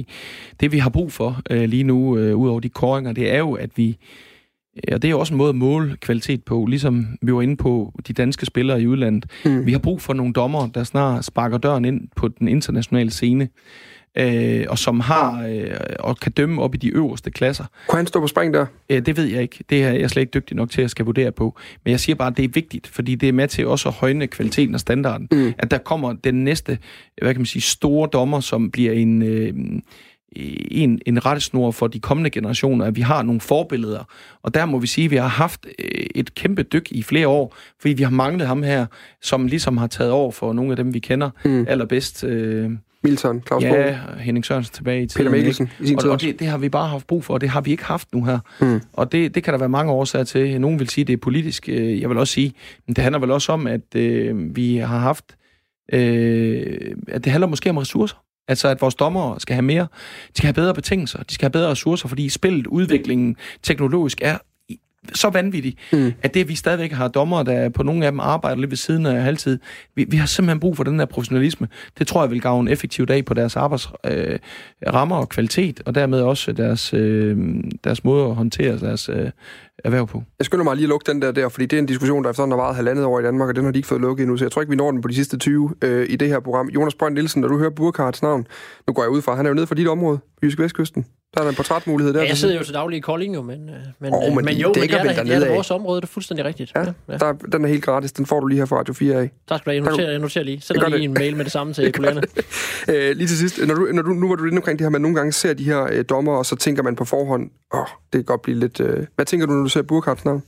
Det vi har brug for øh, lige nu, øh, ud over de kåringer, det er jo, at vi og det er jo også en måde at måle kvalitet på, ligesom vi var inde på de danske spillere i udlandet. Mm. Vi har brug for nogle dommer, der snart sparker døren ind på den internationale scene, øh, og som har øh, og kan dømme op i de øverste klasser. Kunne han stå på spring der? Øh, det ved jeg ikke. Det er jeg slet ikke dygtig nok til at skal vurdere på. Men jeg siger bare, at det er vigtigt, fordi det er med til også at højne kvaliteten og standarden. Mm. At der kommer den næste, hvad kan man sige, store dommer, som bliver en... Øh, en, en rettesnor for de kommende generationer, at vi har nogle forbilleder. Og der må vi sige, at vi har haft øh, et kæmpe dyk i flere år, fordi vi har manglet ham her, som ligesom har taget over for nogle af dem, vi kender mm. allerbedst. Øh, Milton, Claus Ja, Henning Sørensen tilbage i tiden. Peter Mikkelsen i sin og, og det, det har vi bare haft brug for, og det har vi ikke haft nu her. Mm. Og det, det kan der være mange årsager til. Nogen vil sige, at det er politisk. Jeg vil også sige, men det handler vel også om, at øh, vi har haft... Øh, at det handler måske om ressourcer. Altså, at vores dommer skal have mere, de skal have bedre betingelser, de skal have bedre ressourcer, fordi spillet, udviklingen teknologisk er så vanvittig, mm. at det, at vi stadigvæk har dommer, der på nogle af dem arbejder lidt ved siden af halvtid, vi, vi har simpelthen brug for den her professionalisme. Det tror jeg vil gavne effektivt af på deres arbejdsrammer øh, og kvalitet, og dermed også deres, øh, deres måde at håndtere deres øh, erhverv på. Jeg skynder mig lige at lukke den der der, fordi det er en diskussion, der efterhånden har varet halvandet år i Danmark, og den har de ikke fået lukket endnu, så jeg tror ikke, vi når den på de sidste 20 øh, i det her program. Jonas Brønd Nielsen, når du hører Burkhards navn, nu går jeg ud fra, han er jo nede fra dit område, Jysk Vestkysten. Der er en portrætmulighed der. Ja, jeg sidder jo til daglig i Kolding jo, men, øh, men, oh, men, men jo, men det er, der, det er vores område, det er fuldstændig rigtigt. Ja, ja. Der, den er helt gratis, den får du lige her fra Radio 4 af. Tak skal du have, jeg noterer, jeg noterer lige. Sender lige det. en mail med det samme til kollegerne. øh, lige til sidst, når du, når du, nu var du lidt omkring det her, man nogle gange ser de her øh, dommer, og så tænker man på forhånd, åh, oh, det kan godt blive lidt... Øh, hvad tænker du, når du ser Burkhards navn?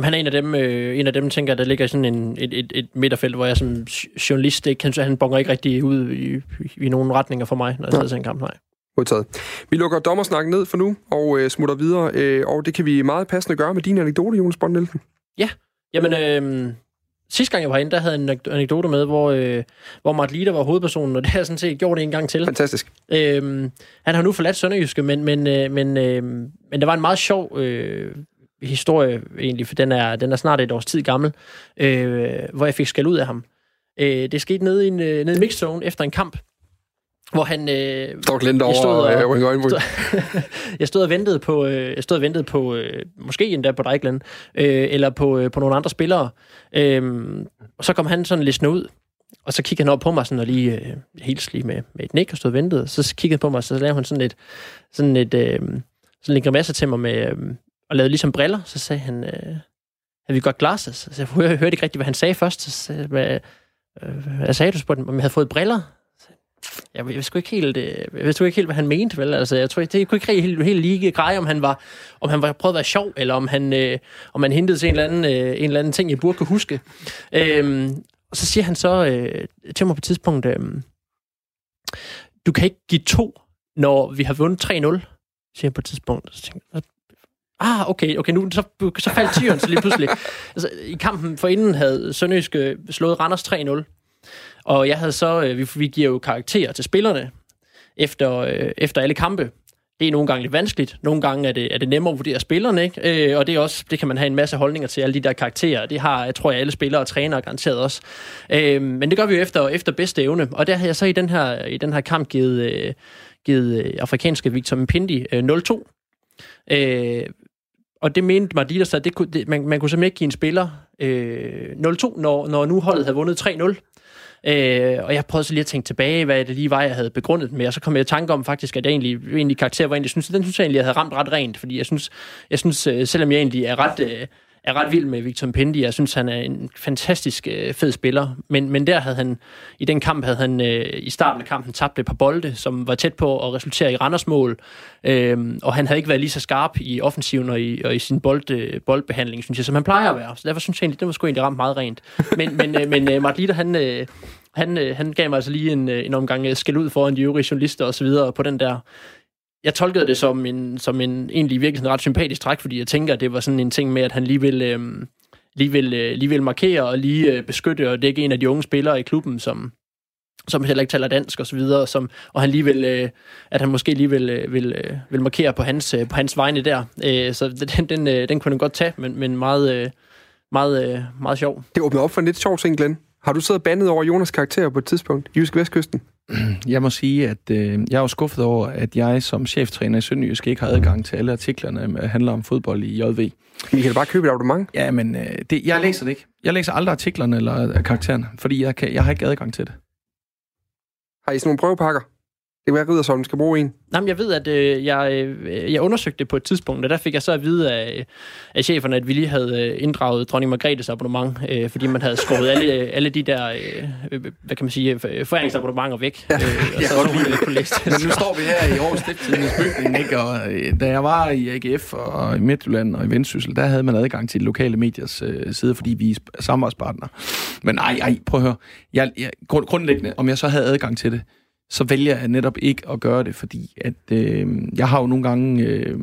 Han er en af dem, øh, en af dem tænker, der ligger i sådan en, et, et, et midterfelt, hvor jeg som journalist, ikke, han, han bonger ikke rigtig ud i, i, i nogle retninger for mig, når jeg sidder en kamp. Nej. Modtaget. Vi lukker dommersnakken ned for nu og øh, smutter videre, øh, og det kan vi meget passende gøre med din anekdote, Jonas Bond Nielsen. Ja, jamen øh, sidste gang jeg var inde, der havde jeg en anekdote med, hvor, øh, hvor Mart Lider var hovedpersonen, og det har jeg sådan set gjort en gang til. Fantastisk. Øh, han har nu forladt Sønderjyske, men, men, øh, men, øh, men der var en meget sjov øh, historie egentlig, for den er, den er snart et års tid gammel, øh, hvor jeg fik skæld ud af ham. Øh, det skete nede i, en, øh, nede i mixzone efter en kamp, hvor han... Øh, Står glemt over stod og, og, stod, Jeg stod og ventede på, øh, jeg stod og ventede på øh, måske endda på Dijkland, øh, eller på, øh, på nogle andre spillere. Øh, og så kom han sådan lidt ud, og så kiggede han op på mig sådan, og lige øh, helt lige med, med et nik og stod og ventede. Så kiggede han på mig, og så lavede han sådan lidt, sådan et, øh, sådan lidt grimasse til mig med, øh, og lavede ligesom briller. Så sagde han, øh, har vi godt glasses? Så jeg hørte ikke rigtigt, hvad han sagde først. Så sagde, hvad, øh, hvad sagde du? Spurgte, om jeg havde fået briller? Jeg, jeg vidste ikke helt, øh, jeg vidste ikke helt, hvad han mente, vel? Altså, jeg tror ikke, det kunne ikke helt, helt lige greje, om han var, om han var prøvet at være sjov, eller om han, øh, om han hentede til en eller anden, øh, en eller anden ting, jeg burde kunne huske. Øhm, og så siger han så øh, til mig på et tidspunkt, øh, du kan ikke give to, når vi har vundet 3-0, siger han på et tidspunkt. Så tænkte jeg, ah, okay, okay, nu så, så faldt tyren så lige pludselig. altså, I kampen for inden havde Sønderjyske slået Randers 3-0. Og jeg havde så, øh, vi, vi giver jo karakterer til spillerne efter, øh, efter alle kampe. Det er nogle gange lidt vanskeligt. Nogle gange er det, er det nemmere at vurdere spillerne, ikke? Øh, og det, er også, det kan man have en masse holdninger til, alle de der karakterer. Det har, jeg tror jeg, alle spillere og trænere garanteret også. Øh, men det gør vi jo efter, efter bedste evne. Og der havde jeg så i den her, i den her kamp givet, øh, givet øh, afrikanske Victor Mpindi øh, 0-2. Øh, og det mente Marditas, at det kunne, det, man, man kunne simpelthen ikke give en spiller øh, 0-2, når, når nu holdet havde vundet 3-0. Øh, og jeg prøvede så lige at tænke tilbage, hvad det lige var, jeg havde begrundet med, og så kom jeg i tanke om faktisk, at jeg egentlig, egentlig karakter var egentlig, synes, den synes jeg egentlig, jeg havde ramt ret rent, fordi jeg synes, jeg synes øh, selvom jeg egentlig er ret... Øh, er ret vild med Victor Pendi. Jeg synes, han er en fantastisk øh, fed spiller. Men, men der havde han, i den kamp havde han øh, i starten af kampen tabt et par bolde, som var tæt på at resultere i Randers mål. Øh, og han havde ikke været lige så skarp i offensiven og i, og i sin bold, øh, boldbehandling, synes jeg, som han plejer at være. Så derfor synes jeg egentlig, det var sgu egentlig ramt meget rent. Men, men, øh, men øh, Martin Litter, han... Øh, han, øh, han gav mig altså lige en, øh, en omgang øh, skæld ud foran de øvrige journalister og så videre på den der jeg tolkede det som en, som en egentlig virkelig sådan ret sympatisk træk, fordi jeg tænker, at det var sådan en ting med, at han lige vil, øh, lige vil, øh, lige vil markere og lige øh, beskytte og dække en af de unge spillere i klubben, som, som heller ikke taler dansk og så videre, som, og han lige vil, øh, at han måske lige vil, øh, vil, øh, vil markere på hans, øh, på hans vegne der. Øh, så den, den, øh, den kunne han godt tage, men, men meget, øh, meget, øh, meget sjov. Det åbner op for en lidt sjov ting, Glenn. Har du siddet bandet over Jonas karakter på et tidspunkt? Jysk Vestkysten? Jeg må sige, at øh, jeg er jo skuffet over, at jeg som cheftræner i Sønderjysk ikke har adgang til alle artiklerne, der handler om fodbold i JV. Vi kan bare købe et abonnement. Ja, men øh, det, jeg læser det ikke. Jeg læser aldrig artiklerne eller karaktererne, fordi jeg, kan, jeg har ikke adgang til det. Har I sådan nogle prøvepakker? Det kan være, at Riddersholm skal bruge en. Jamen, jeg ved, at øh, jeg, øh, jeg undersøgte det på et tidspunkt, og der fik jeg så at vide af, af cheferne, at vi lige havde øh, inddraget dronning Margrethes abonnement, øh, fordi man havde skåret alle, alle de der, øh, hvad kan man sige, foræringsabonnementer væk. Ja. Øh, og så, så hun kunne læse det. Men nu står vi her i Aarhus Stiftstidens bygning, ikke? og øh, da jeg var i AGF og i Midtjylland og i Vendsyssel, der havde man adgang til de lokale mediers øh, side, fordi vi er samarbejdspartnere. Men ej, ej, prøv at høre. Jeg, jeg, grund, grundlæggende, om jeg så havde adgang til det, så vælger jeg netop ikke at gøre det, fordi at øh, jeg har jo nogle gange øh,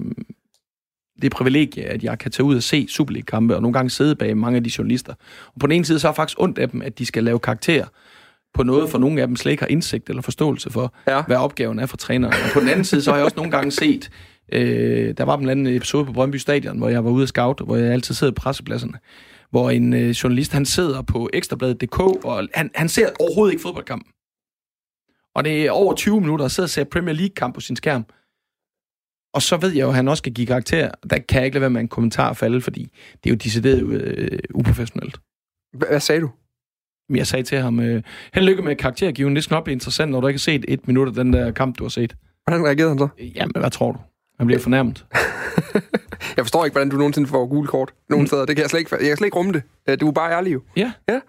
det privilegie, at jeg kan tage ud og se Superliga-kampe, og nogle gange sidde bag mange af de journalister. Og på den ene side, så er faktisk ondt af dem, at de skal lave karakter på noget, for nogle af dem slet ikke har indsigt eller forståelse for, ja. hvad opgaven er for træneren. Og på den anden side, så har jeg også nogle gange set, øh, der var en episode på Brøndby Stadion, hvor jeg var ude af scout, hvor jeg altid sidder på pressepladserne, hvor en øh, journalist, han sidder på ekstrabladet.dk, og han, han ser overhovedet ikke fodboldkampen og det er over 20 minutter, og sidder og ser Premier League-kamp på sin skærm. Og så ved jeg jo, at han også skal give karakter. Der kan jeg ikke lade være med en kommentar falde, fordi det er jo decideret øh, uprofessionelt. Hvad sagde du? Jeg sagde til ham, øh, held lykke med karaktergiven. Det skal nok blive interessant, når du ikke har set et minut af den der kamp, du har set. Hvordan reagerede han så? Jamen, hvad tror du? Han bliver fornærmet. jeg forstår ikke, hvordan du nogensinde får gule kort nogen mm. steder. Det kan jeg slet ikke, jeg kan slet ikke rumme det. Du er bare ærlig jo. Ja. ja.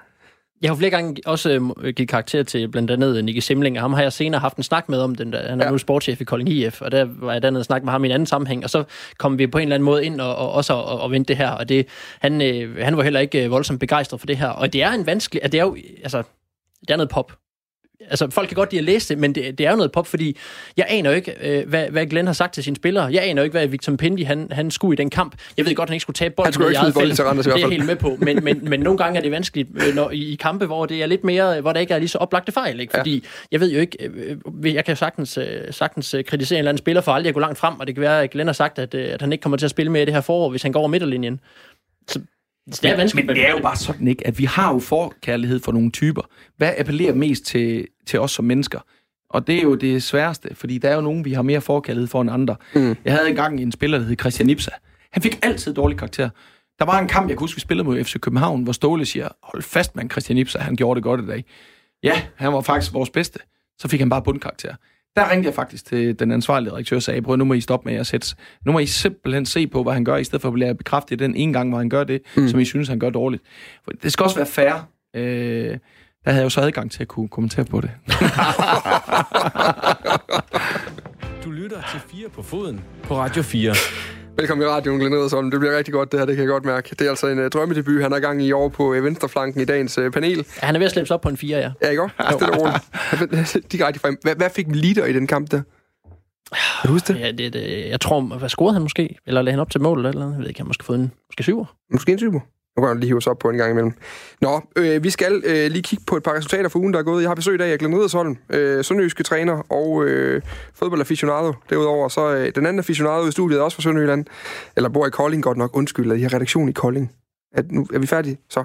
Jeg har flere gange også øh, givet karakter til blandt andet Nicky Simling, og ham har jeg senere haft en snak med om den der. Han er ja. nu sportschef i Kolding IF, og der var jeg dernede og snakke med ham i en anden sammenhæng, og så kom vi på en eller anden måde ind og, og også og, og vendte det her, og det, han, øh, han var heller ikke øh, voldsomt begejstret for det her, og det er en vanskelig, at det er jo, altså, det er noget pop altså, folk kan godt lide at læse det, men det, det er jo noget pop, fordi jeg aner jo ikke, øh, hvad, hvad Glenn har sagt til sine spillere. Jeg aner jo ikke, hvad Victor Pendi han, han skulle i den kamp. Jeg ved godt, han ikke skulle tabe bolden. Han skulle ikke smide bolden til Randers i hvert fald. Det er helt med på. Men, men, men nogle gange er det vanskeligt øh, når, i, i kampe, hvor det er lidt mere, hvor der ikke er lige så oplagte fejl. Ikke? Fordi ja. jeg ved jo ikke, øh, jeg kan jo sagtens, øh, sagtens kritisere en eller anden spiller for aldrig at gå langt frem, og det kan være, at Glenn har sagt, at, at han ikke kommer til at spille med i det her forår, hvis han går over midterlinjen. Så det er vanskeligt. Men det er jo bare sådan, ikke? At vi har jo forkærlighed for nogle typer. Hvad appellerer mest til, til os som mennesker? Og det er jo det sværeste, fordi der er jo nogen, vi har mere forkærlighed for end andre. Mm. Jeg havde engang en spiller, der hed Christian Ipsa. Han fik altid dårlig karakter. Der var en kamp, jeg kunne huske, vi spillede mod FC København, hvor Ståle siger, hold fast, man, Christian Ipsa, han gjorde det godt i dag. Ja, han var faktisk vores bedste. Så fik han bare bundkarakter. Der ringte jeg faktisk til den ansvarlige redaktør og sagde, prøv nu må I stoppe med at sætte. Nu må I simpelthen se på, hvad han gør, i stedet for at blive bekræftet den ene gang, hvor han gør det, mm. som I synes, han gør dårligt. For det skal også være fair. Øh, der havde jeg jo så adgang til at kunne kommentere på det. du lytter til 4 på foden på Radio 4. Velkommen i radioen, Glenn Ederson. Det bliver rigtig godt, det her, det kan jeg godt mærke. Det er altså en uh, drømmedebut, han er gang i år på uh, venstreflanken i dagens uh, panel. Ja, han er ved at slippe op på en 4, ja. Ja, ikke også? Stille roligt. Direkte frem. Hvad, hvad fik leader i den kamp der? Kan du huske det? Ja, det, det, jeg tror, hvad scorede han måske? Eller lagde han op til mål eller noget? Jeg ved ikke, han måske fået en måske syver. Måske en syver. Nu kan lige hive op på en gang imellem. Nå, øh, vi skal øh, lige kigge på et par resultater for ugen, der er gået. Jeg har besøg i dag af Glenn Riddersholm, øh, sønderjyske træner og øh, fodboldaficionado. Derudover så øh, den anden aficionado i studiet er også fra Sønderjylland. Eller bor i Kolding godt nok. Undskyld, at I har redaktion i Kolding. Er, nu, er vi færdige? Så.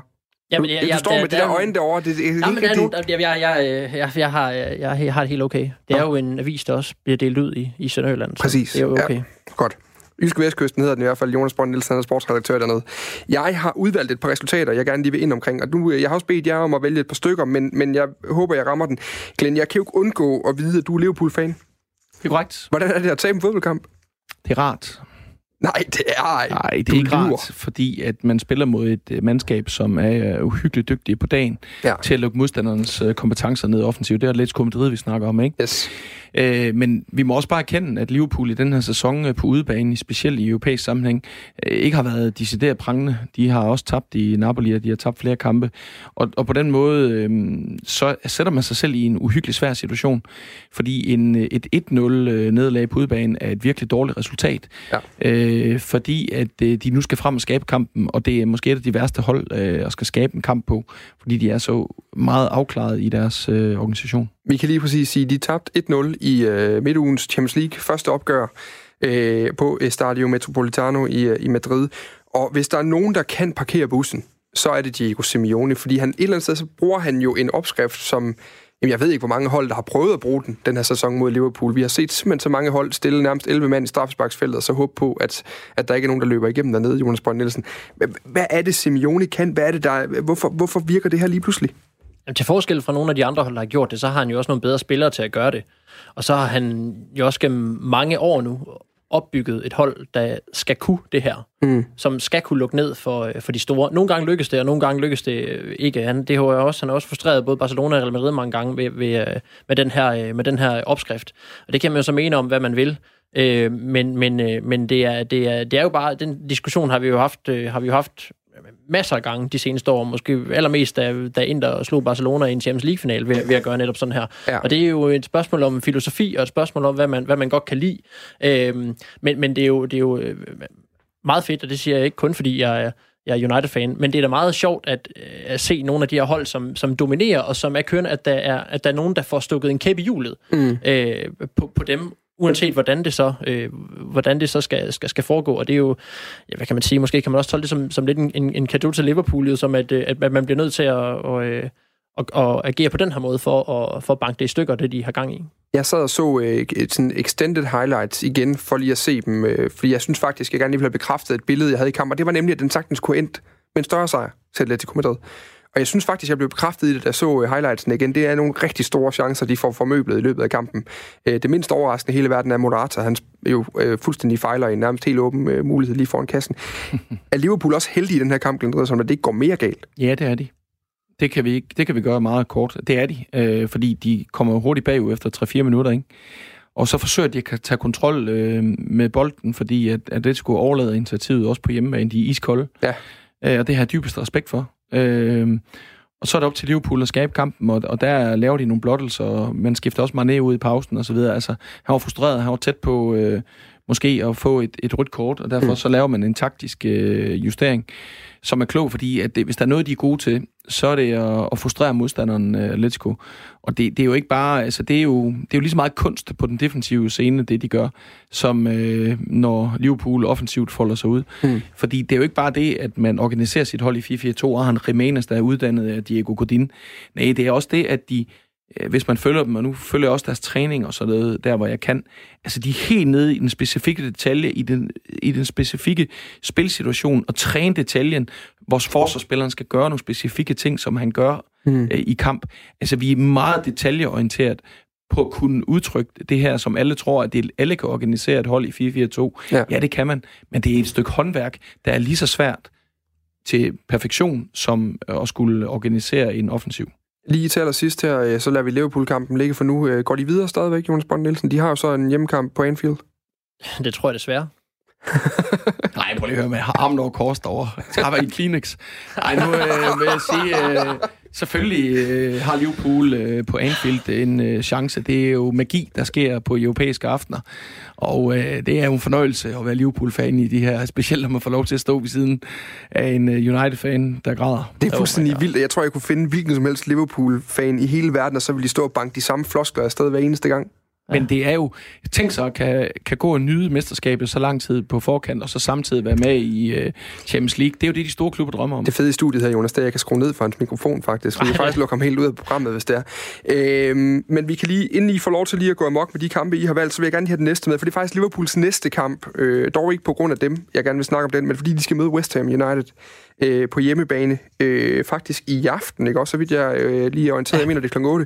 Jamen, jeg, du, du står der, med det der, øjne derovre. Det, det, jamen, det, der er nogen, jeg, jeg, jeg, jeg, jeg, har, jeg, jeg har det helt okay. Det er jo en avis, der også bliver delt ud i, i Sønderjylland. Præcis. det er jo okay. Ja, godt. Jyske Vestkysten hedder den i hvert fald, Jonas Brønd Nielsen er sportsredaktør dernede. Jeg har udvalgt et par resultater, jeg gerne lige vil ind omkring, og nu, jeg har også bedt jer om at vælge et par stykker, men, men jeg håber, jeg rammer den. Glenn, jeg kan jo ikke undgå at vide, at du er Liverpool-fan. Det er korrekt. Hvordan er det at tabe en fodboldkamp? Det er rart. Nej, det er ikke. Nej, det er ikke rart, fordi at man spiller mod et uh, mandskab, som er uh, uhyggeligt dygtige på dagen ja. til at lukke modstanderens uh, kompetencer ned offensivt. Det er lidt Madrid, vi snakker om, ikke? Yes. Uh, men vi må også bare erkende, at Liverpool i den her sæson uh, på udebane, specielt i europæisk sammenhæng, uh, ikke har været decideret prangende. De har også tabt i Napoli, og de har tabt flere kampe. Og, og på den måde, uh, så sætter man sig selv i en uhyggelig svær situation, fordi en, et 1-0 nederlag på udebane er et virkelig dårligt resultat. Ja. Uh, øh, fordi at øh, de nu skal frem og skabe kampen, og det er måske et af de værste hold øh, at skal skabe en kamp på, fordi de er så meget afklaret i deres øh, organisation. Vi kan lige præcis sige, at de tabte 1-0 i øh, midtugens Champions League første opgør øh, på øh, Estadio Metropolitano i, øh, i Madrid. Og hvis der er nogen, der kan parkere bussen, så er det Diego Simeone, fordi han et eller andet sted, så bruger han jo en opskrift, som Jamen, jeg ved ikke, hvor mange hold, der har prøvet at bruge den, den her sæson mod Liverpool. Vi har set simpelthen så mange hold stille nærmest 11 mand i straffesparksfeltet, og så håbe på, at, at der ikke er nogen, der løber igennem dernede, Jonas Brønd Nielsen. Hvad er det, Simeone kan? Hvad er det, der, hvorfor, hvorfor virker det her lige pludselig? Jamen, til forskel fra nogle af de andre hold, der har gjort det, så har han jo også nogle bedre spillere til at gøre det. Og så har han jo også gennem mange år nu opbygget et hold, der skal kunne det her. Mm. Som skal kunne lukke ned for, øh, for de store. Nogle gange lykkes det, og nogle gange lykkes det øh, ikke. Han, det har også, han har også frustreret både Barcelona og Real Madrid mange gange ved, ved, øh, med, den her, med den her opskrift. Og det kan man jo så mene om, hvad man vil. Øh, men men, men det, er, det, er, det er jo bare, den diskussion har vi jo haft, har vi jo haft masser af gange de seneste år, måske allermest da, da Inter slog Barcelona i en Champions League-final ved, ved at gøre netop sådan her. Ja. Og det er jo et spørgsmål om filosofi, og et spørgsmål om, hvad man, hvad man godt kan lide. Øhm, men, men det er jo, det er jo øh, meget fedt, og det siger jeg ikke kun, fordi jeg er jeg er United-fan, men det er da meget sjovt at, øh, at se nogle af de her hold, som, som dominerer, og som er kørende, at der er, at der er nogen, der får stukket en kæp i hjulet mm. øh, på, på dem, uanset hvordan det så, øh, hvordan det så skal, skal, skal foregå. Og det er jo, ja, hvad kan man sige, måske kan man også tolke det som, som lidt en, en, en kado til Liverpool, som øh, at, at man bliver nødt til at, og, øh, og, og agere på den her måde for at, for at banke det i stykker, det de har gang i. Jeg sad og så øh, et sådan extended highlights igen, for lige at se dem, øh, fordi jeg synes faktisk, jeg gerne lige ville have bekræftet et billede, jeg havde i kamp, og det var nemlig, at den sagtens kunne endt med en større sejr til Atletico Madrid. Og jeg synes faktisk, jeg blev bekræftet i det, da jeg så øh, highlightsen igen. Det er nogle rigtig store chancer, de får formøblet i løbet af kampen. Øh, det mindst overraskende i hele verden er Morata. Han jo øh, fuldstændig fejler i en nærmest helt åben mulighed lige foran kassen. er Liverpool også heldig i den her kamp, Glenn som at det ikke går mere galt? Ja, det er de. Det kan vi, ikke, det kan vi gøre meget kort. Det er de, øh, fordi de kommer hurtigt bagud efter 3-4 minutter, ikke? Og så forsøger de at tage kontrol øh, med bolden, fordi at, at det skulle overlade initiativet også på hjemmebane. De er iskolde. Ja. Øh, og det har jeg dybest respekt for. Øh, og så er det op til Liverpool at skabe kampen, og, og der laver de nogle blottelser, og man skifter også Mané ud i pausen og så videre. Altså, han var frustreret, han var tæt på øh, måske at få et, et rødt kort, og derfor mm. så laver man en taktisk øh, justering som er klog, fordi at det, hvis der er noget, de er gode til, så er det at, at frustrere modstanderen uh, Atletico. Og det, det er jo ikke bare, altså det er jo, det er jo lige så meget kunst på den defensive scene, det de gør, som uh, når Liverpool offensivt folder sig ud. Mm. Fordi det er jo ikke bare det, at man organiserer sit hold i 4-4-2, og han Jimenez, der er uddannet af Diego Godin. Nej, det er også det, at de Øh, hvis man følger dem, og nu følger jeg også deres træning og sådan noget, der hvor jeg kan, altså de er helt nede i den specifikke detalje, i den, i den specifikke spilsituation, og træne detaljen, hvor forsvarsspilleren skal gøre nogle specifikke ting, som han gør mm. øh, i kamp. Altså vi er meget detaljeorienteret på at kunne udtrykke det her, som alle tror, at det, alle kan organisere et hold i 4-4-2. Ja. ja, det kan man, men det er et stykke håndværk, der er lige så svært til perfektion, som at skulle organisere en offensiv. Lige til allersidst her, øh, så lader vi Liverpool-kampen ligge for nu. Øh, går de videre stadigvæk, Jonas Bond Nielsen? De har jo så en hjemmekamp på Anfield. Det tror jeg desværre. Nej, prøv lige at høre med armen over kors derovre. Jeg skal i en Kleenex. Nej, nu øh, vil jeg sige, øh, selvfølgelig øh, har Liverpool øh, på Anfield en øh, chance. Det er jo magi, der sker på europæiske aftener. Og øh, det er jo en fornøjelse at være Liverpool-fan i de her, specielt når man får lov til at stå ved siden af en øh, United-fan, der græder. Det er fuldstændig oh vildt. Jeg tror, jeg kunne finde hvilken som helst Liverpool-fan i hele verden, og så ville de stå og banke de samme floskler afsted hver eneste gang. Men det er jo, tænk så, kan, kan gå og nyde mesterskabet så lang tid på forkant, og så samtidig være med i uh, Champions League. Det er jo det, de store klubber drømmer om. Det fede i studiet her, Jonas, det er, at jeg kan skrue ned for hans mikrofon, faktisk. Vi kan faktisk lukke ham helt ud af programmet, hvis det er. Øhm, men vi kan lige, inden I får lov til lige at gå amok med de kampe, I har valgt, så vil jeg gerne have den næste med, for det er faktisk Liverpools næste kamp. Øh, dog ikke på grund af dem, jeg gerne vil snakke om den, men fordi de skal møde West Ham United øh, på hjemmebane. Øh, faktisk i aften, ikke? Også så vidt jeg øh, lige er orienteret, jeg mener, det er kl. 8.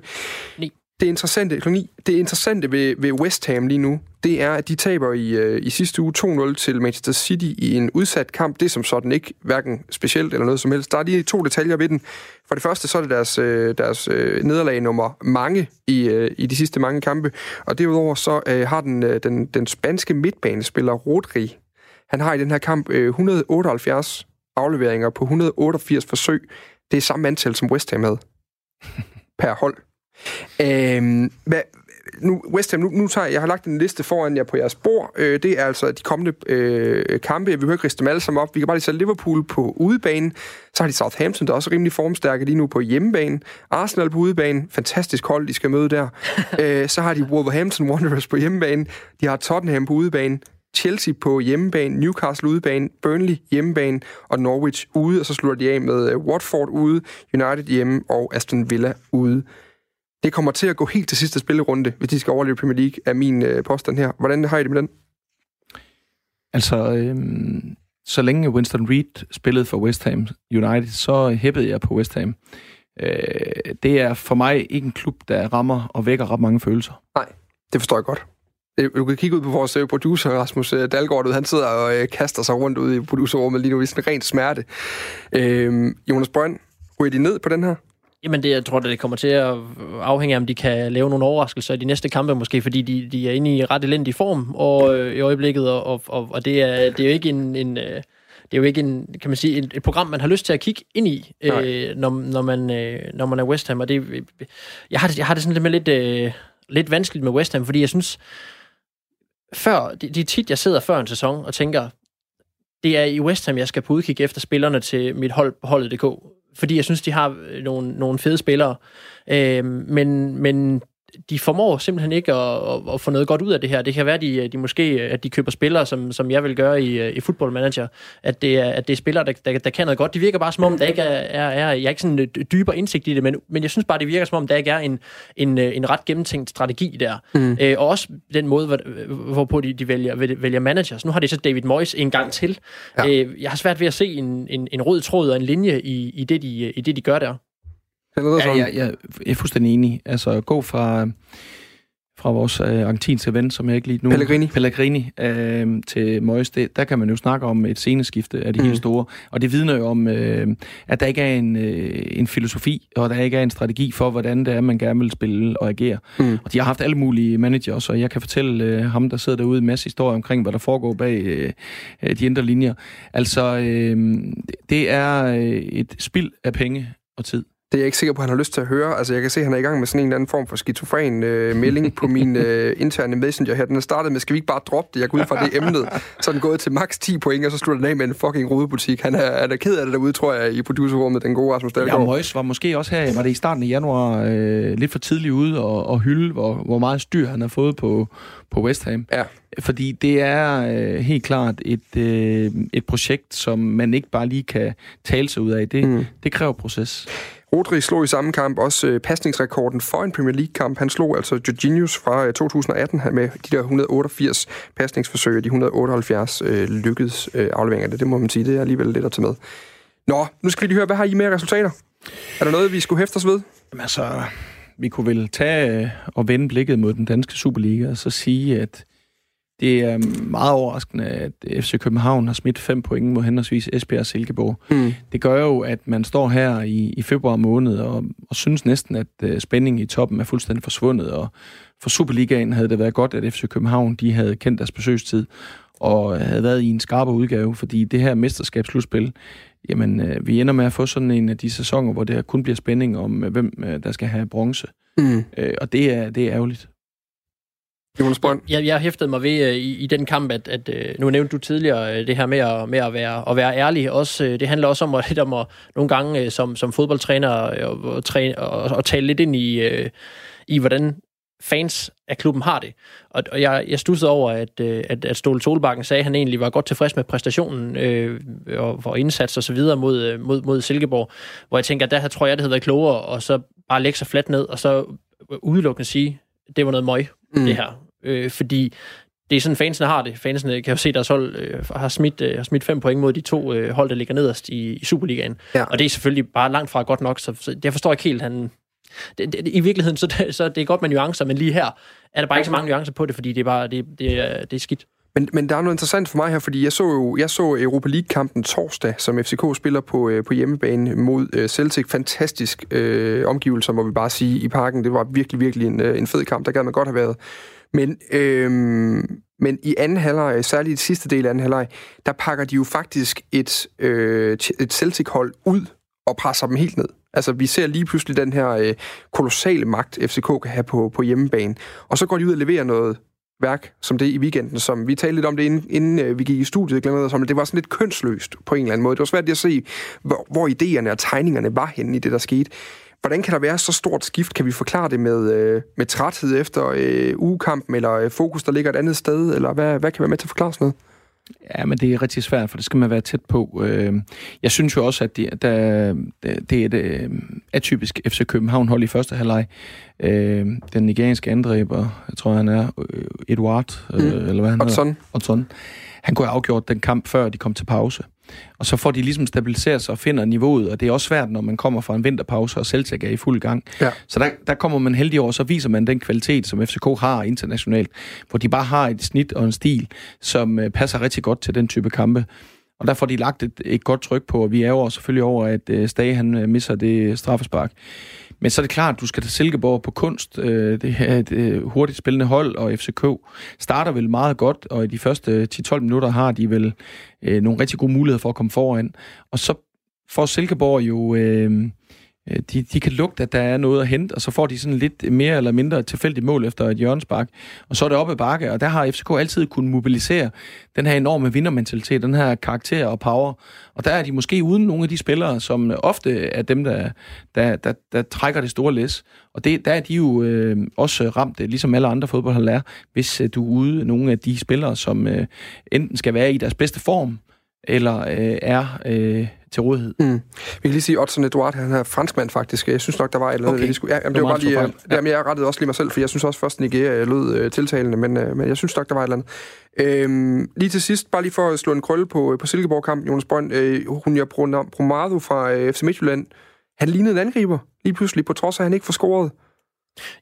9 det interessante, det interessante ved, ved West Ham lige nu, det er, at de taber i, øh, i sidste uge 2-0 til Manchester City i en udsat kamp. Det er som sådan ikke hverken specielt eller noget som helst. Der er lige to detaljer ved den. For det første, så er det deres, øh, deres øh, nederlag nummer mange i, øh, i de sidste mange kampe. Og derudover så øh, har den, øh, den, den spanske midtbanespiller Rodri, han har i den her kamp øh, 178 afleveringer på 188 forsøg. Det er samme antal, som West Ham havde per hold. Øhm, hvad, nu, West Ham, nu, nu tager jeg, jeg har lagt en liste foran jer på jeres bord. Øh, det er altså de kommende øh, kampe. Vi behøver ikke riste dem alle sammen op. Vi kan bare lige sætte Liverpool på udebane. Så har de Southampton, der er også rimelig formstærke lige nu på hjemmebane. Arsenal på udebane. Fantastisk hold, de skal møde der. øh, så har de Wolverhampton Wanderers på hjemmebane. De har Tottenham på udebane. Chelsea på hjemmebane, Newcastle udebane, Burnley hjemmebane og Norwich ude, og så slutter de af med øh, Watford ude, United hjemme og Aston Villa ude. Det kommer til at gå helt til sidste spillerunde, hvis de skal overleve Premier League, er min øh, påstand her. Hvordan har I det med den? Altså, øhm, så længe Winston Reed spillede for West Ham United, så hæppede jeg på West Ham. Øh, det er for mig ikke en klub, der rammer og vækker ret mange følelser. Nej, det forstår jeg godt. Øh, Du kan kigge ud på vores øh, producer, Rasmus øh, Dalgaard, han sidder og øh, kaster sig rundt ude i producerrummet lige nu i sådan en ren smerte. Øh, Jonas Brønd, ryger de ned på den her? Jamen, det, jeg tror, det kommer til at afhænge af, om de kan lave nogle overraskelser i de næste kampe, måske fordi de, de er inde i ret elendig form og, øh, i øjeblikket, og, og, og, og det, er, det er jo ikke en... en øh, det er jo ikke en, kan man sige, et, et program, man har lyst til at kigge ind i, øh, når, når, man, øh, når man er West Ham. Og det, jeg, har det, jeg har det sådan lidt øh, lidt vanskeligt med West Ham, fordi jeg synes, før, det, det er tit, jeg sidder før en sæson og tænker, det er i West Ham, jeg skal på udkig efter spillerne til mit hold holdet.dk. Fordi jeg synes, de har øh, nogle, nogle fede spillere. Øh, men, men de formår simpelthen ikke at, at, at få noget godt ud af det her. Det kan være, at de, de måske at de køber spillere, som, som jeg vil gøre i, i Football Manager, at det er, at det er spillere, der, der, der kan noget godt. Det virker bare som om, der ikke er, er, er jeg er ikke sådan en dybere indsigt i det, men, men jeg synes bare, det virker som om, der ikke er en, en, en ret gennemtænkt strategi der. Mm. Øh, og også den måde, hvor, hvorpå de, de vælger, vælger managers. Nu har de så David Moyes en gang til. Ja. Øh, jeg har svært ved at se en, en, en rød tråd og en linje i, i, det, de, i det, de gør der. Ja, jeg, jeg, jeg er fuldstændig enig. Altså, gå fra, fra vores øh, argentinske ven, som jeg ikke lige nu... Pellegrini. Pellegrini øh, til Moyes, det, der kan man jo snakke om et sceneskifte af de mm. helt store. Og det vidner jo om, øh, at der ikke er en, øh, en filosofi, og der ikke er en strategi for, hvordan det er, man gerne vil spille og agere. Mm. Og de har haft alle mulige managers, og jeg kan fortælle øh, ham, der sidder derude, en masse historier omkring, hvad der foregår bag øh, de indre linjer. Altså, øh, det er øh, et spild af penge og tid. Det er jeg ikke sikker på, at han har lyst til at høre. Altså, jeg kan se, at han er i gang med sådan en eller anden form for skizofren øh, melding på min øh, interne messenger her. Den er startet med, skal vi ikke bare droppe det? Jeg går ud fra det emnet. Så er den gået til maks 10 point, og så slutter den af med en fucking rodebutik. Han er, er ked af det derude, tror jeg, i producerrummet, den gode Rasmus Dahlgaard. Ja, Moyes var måske også her, var det i starten af januar, øh, lidt for tidligt ude og, og hylde, hvor, hvor meget styr han har fået på, på West Ham. Ja. Fordi det er øh, helt klart et, øh, et projekt, som man ikke bare lige kan tale sig ud af. Det, mm. det kræver proces. Rodri slog i samme kamp også øh, pasningsrekorden for en Premier League-kamp. Han slog altså Jorginhos fra øh, 2018 med de der 188 pasningsforsøg, og de 178 øh, lykkedes øh, afleveringer. Det, det må man sige, det er alligevel lidt at tage med. Nå, nu skal vi lige høre, hvad har I med resultater? Er der noget, vi skulle hæfte os ved? Jamen altså, vi kunne vel tage øh, og vende blikket mod den danske Superliga og så sige, at det er meget overraskende, at FC København har smidt fem point mod henholdsvis Esbjerg og Silkeborg. Mm. Det gør jo, at man står her i, i februar måned og, og synes næsten, at uh, spændingen i toppen er fuldstændig forsvundet. Og for Superligaen havde det været godt, at FC København de havde kendt deres besøgstid og havde været i en skarpere udgave, fordi det her mesterskabsslutspil, jamen, uh, vi ender med at få sådan en af de sæsoner, hvor det kun bliver spænding om, uh, hvem uh, der skal have bronze. Mm. Uh, og det er, det er ærgerligt. Jonas Brønd? Jeg, jeg hæftede mig ved uh, i, i den kamp, at, at uh, nu nævnte du tidligere uh, det her med at, med at, være, at være ærlig. Også, uh, det handler også om, at, lidt om at nogle gange uh, som, som fodboldtræner uh, og, træne, og, og tale lidt ind i, uh, i hvordan fans af klubben har det. Og, og jeg, jeg stussede over, at, at, at Ståle Solbakken sagde, at han egentlig var godt tilfreds med præstationen øh, og, og indsats og så videre mod, mod, mod Silkeborg, hvor jeg tænker, at der tror jeg, det havde været klogere, og så bare lægge sig fladt ned, og så udelukkende sige, det var noget møg, mm. det her. Øh, fordi det er sådan, fansene har det. Fansene kan jo se, at deres hold øh, har, smidt, øh, har smidt fem point mod de to øh, hold, der ligger nederst i, i Superligaen. Ja. Og det er selvfølgelig bare langt fra godt nok, så, så jeg forstår ikke helt, han... Det, det, I virkeligheden, så, det, så det er godt med nuancer, men lige her er der bare ikke så mange nuancer på det, fordi det er bare det, det, er, det er skidt. Men, men der er noget interessant for mig her, fordi jeg så jo jeg så Europa League-kampen torsdag, som FCK spiller på, øh, på hjemmebane mod øh, Celtic. Fantastisk øh, omgivelser, må vi bare sige, i parken. Det var virkelig, virkelig en, øh, en fed kamp. Der gad man godt have været. Men, øhm, men i anden halvleg, særligt i det sidste del af anden halvleg, der pakker de jo faktisk et, øh, et Celtic-hold ud og presser dem helt ned. Altså, vi ser lige pludselig den her øh, kolossale magt, FCK kan have på, på hjemmebane. Og så går de ud og leverer noget værk som det i weekenden, som vi talte lidt om det, inden, inden øh, vi gik i studiet, glemmer som det var sådan lidt kønsløst på en eller anden måde. Det var svært at se, hvor, hvor idéerne og tegningerne var henne i det, der skete. Hvordan kan der være så stort skift? Kan vi forklare det med, øh, med træthed efter øh, ugekampen, eller øh, fokus, der ligger et andet sted, eller hvad, hvad kan være med til at forklare sådan noget? Ja, men det er rigtig svært, for det skal man være tæt på. Jeg synes jo også, at det, der, det er et atypisk FC København-hold i første halvleg. Den nigerianske angriber, jeg tror han er Eduard, mm. eller hvad han Odson. hedder. Odson. Han kunne have afgjort den kamp, før de kom til pause. Og så får de ligesom stabiliseret sig og finder niveauet, og det er også svært, når man kommer fra en vinterpause, og Celtic er i fuld gang. Ja. Så der, der kommer man heldig over, så viser man den kvalitet, som FCK har internationalt, hvor de bare har et snit og en stil, som øh, passer rigtig godt til den type kampe. Og der får de lagt et, et godt tryk på, og vi er jo selvfølgelig over, at øh, Stage han øh, misser det straffespark. Men så er det klart, at du skal til Silkeborg på kunst. Øh, det er et øh, hurtigt spillende hold, og FCK starter vel meget godt, og i de første 10-12 minutter har de vel øh, nogle rigtig gode muligheder for at komme foran. Og så får Silkeborg jo... Øh, Øh, de, de kan lugte, at der er noget at hente, og så får de sådan lidt mere eller mindre tilfældigt mål efter et hjørnespark. Og så er det oppe ad bakke, og der har FCK altid kunnet mobilisere den her enorme vindermentalitet, den her karakter og power. Og der er de måske uden nogle af de spillere, som ofte er dem, der, der, der, der trækker det store læs. Og det, der er de jo øh, også ramt, øh, ligesom alle andre fodboldhold er, hvis øh, du er ude nogle af de spillere, som øh, enten skal være i deres bedste form, eller øh, er øh, til rådighed. Mm. Vi kan lige sige, at Odson Eduard, han er franskmand faktisk. Jeg synes nok, der var et eller andet, okay. vi skulle... Ja, jamen, det, var bare lige... Ja. Jamen, jeg rettede også lige mig selv, for jeg synes også først, Nigeria lød øh, tiltalende, men, øh, men jeg synes nok, der var et eller andet. Øhm, lige til sidst, bare lige for at slå en krølle på, på Silkeborg-kampen, Jonas Brønd, øh, Hunja Bromado fra øh, FC Midtjylland, han lignede en angriber lige pludselig, på trods af, at han ikke får scoret.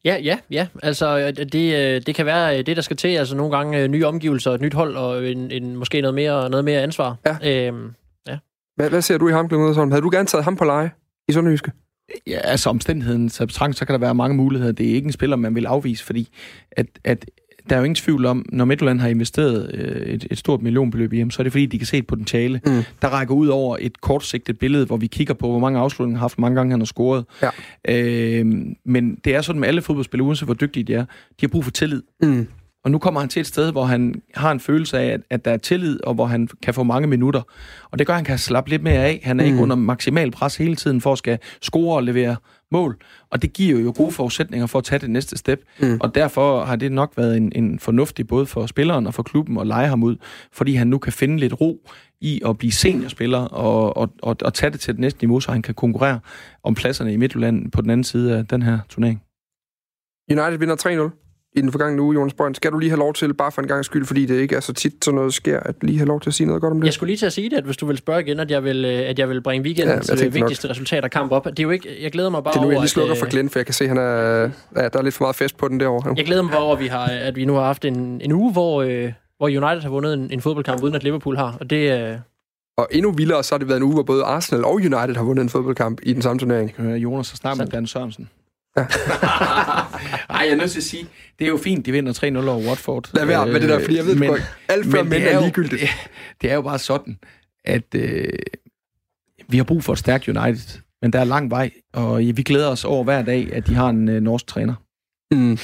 Ja, ja, ja. Altså, det, det kan være det, der skal til. Altså, nogle gange nye omgivelser, et nyt hold og en, en, måske noget mere, noget mere ansvar. Ja. Øhm, hvad, hvad ser du i ham, Glenn Havde du gerne taget ham på leje i Sønderjyske? Ja, altså omstændigheden så så kan der være mange muligheder. Det er ikke en spiller, man vil afvise, fordi at, at der er jo ingen tvivl om, når Midtjylland har investeret øh, et, et stort millionbeløb i ham, så er det fordi, de kan se et potentiale, mm. der rækker ud over et kortsigtet billede, hvor vi kigger på, hvor mange afslutninger han har haft, hvor mange gange han har scoret. Ja. Øh, men det er sådan med alle fodboldspillere, uanset hvor dygtige de er, de har brug for tillid. Mm. Og nu kommer han til et sted, hvor han har en følelse af, at, at der er tillid, og hvor han kan få mange minutter. Og det gør, at han kan slappe lidt mere af. Han er mm. ikke under maksimal pres hele tiden for at skal score og levere mål. Og det giver jo gode forudsætninger for at tage det næste step. Mm. Og derfor har det nok været en, en fornuftig både for spilleren og for klubben at lege ham ud, fordi han nu kan finde lidt ro i at blive seniorspiller og, og, og, og tage det til det næste niveau, så han kan konkurrere om pladserne i Midtjylland på den anden side af den her turnering. United vinder 3-0 i den forgangne uge, Jonas Brønd. Skal du lige have lov til, bare for en gang skyld, fordi det ikke er så tit, så noget sker, at lige have lov til at sige noget godt om det? Jeg skulle lige til at sige det, at hvis du vil spørge igen, at jeg vil, øh, at jeg vil bringe weekendens ja, vigtigste nok. resultater kamp op. Det er jo ikke, jeg glæder mig bare det er nu, jeg lige slukker for øh, Glenn, for jeg kan se, at han er, ja, der er lidt for meget fest på den derovre. Jeg glæder mig bare over, at vi, har, at vi nu har haft en, en uge, hvor, øh, hvor United har vundet en, en fodboldkamp, uden at Liverpool har. Og det, og endnu vildere, så har det været en uge, hvor både Arsenal og United har vundet en fodboldkamp i den samme turnering. Jeg kan høre Jonas så snart med Dan Sørensen. Ja. Ej, jeg er nødt til at sige, det er jo fint, de vinder 3-0 over Watford. Lad være med det der, fordi jeg ved men, godt, alt før mænd er, er ligegyldigt. Det, det er jo bare sådan, at øh, vi har brug for et stærkt United, men der er lang vej, og vi glæder os over hver dag, at de har en øh, norsk træner. Mm.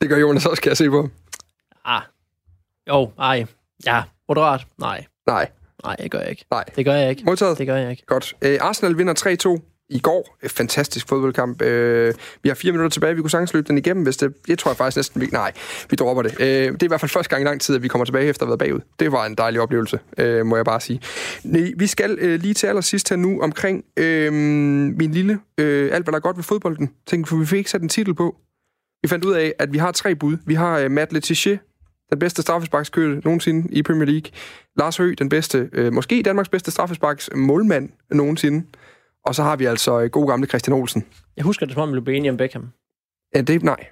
Det gør Jonas også, kan jeg se på. Ah. Jo, ej. Ja, moderat. Nej. Nej. Nej, det gør jeg ikke. Nej. Det gør jeg ikke. Modtaget. Det gør jeg ikke. Godt. Øh, Arsenal vinder 3-2 i går. Et fantastisk fodboldkamp. Øh, vi har fire minutter tilbage. Vi kunne sagtens løbe den igennem, hvis det... Det tror jeg faktisk næsten... Vi, nej, vi dropper det. Øh, det er i hvert fald første gang i lang tid, at vi kommer tilbage efter at have været bagud. Det var en dejlig oplevelse, øh, må jeg bare sige. Nej, vi skal øh, lige til allersidst her nu omkring øh, min lille... Øh, alt, hvad der er godt ved fodbolden. Tænk, for vi fik ikke sat en titel på. Vi fandt ud af, at vi har tre bud. Vi har øh, Matt Letizier, den bedste straffesparkskøl nogensinde i Premier League. Lars Høgh, den bedste, øh, måske Danmarks bedste straffesparks målmand nogensinde. Og så har vi altså øh, god gamle Christian Olsen. Jeg husker det, som om vi blev enige om Beckham. Ja, det nej.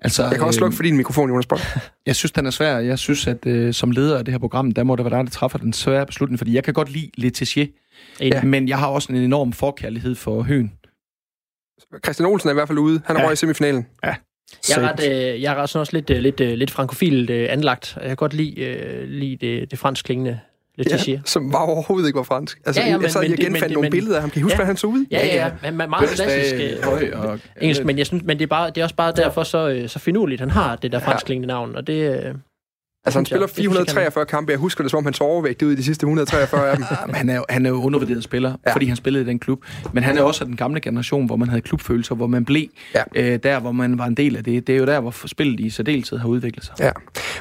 Altså, jeg kan også slukke øh, for din mikrofon, Jonas Bold. jeg synes, den er svær. Jeg synes, at øh, som leder af det her program, der må det være dig, der træffer den svære beslutning, fordi jeg kan godt lide Letizier, ja. men jeg har også en enorm forkærlighed for Høen. Christian Olsen er i hvert fald ude. Han er ja. i semifinalen. Ja. Jeg er, ret, øh, jeg er også lidt, øh, lidt, øh, lidt frankofilt øh, anlagt. Jeg kan godt lide, øh, lide det, det fransk klingende Letitia. Ja, som var overhovedet ikke var fransk. Altså, ja, ja, men, jeg sad lige og genfandt nogle men, billeder af ham. Kan I huske, ja, hvordan han så ud? Ja, ja, ja. Men, meget klassisk øh, høj og, engelsk, men, jeg synes, men det, er bare, det er også bare derfor så, øh, så finurligt, han har det der franskklingende navn, og det... Øh, Altså, han spiller 443 kampe. Jeg husker det, som om han så overvægtet ud i de sidste 143 af dem. Ja, han, er jo, han er jo undervurderet spiller, ja. fordi han spillede i den klub. Men han er også af den gamle generation, hvor man havde klubfølelser, hvor man blev ja. øh, der, hvor man var en del af det. Det er jo der, hvor spillet i særdeleshed har udviklet sig. Ja,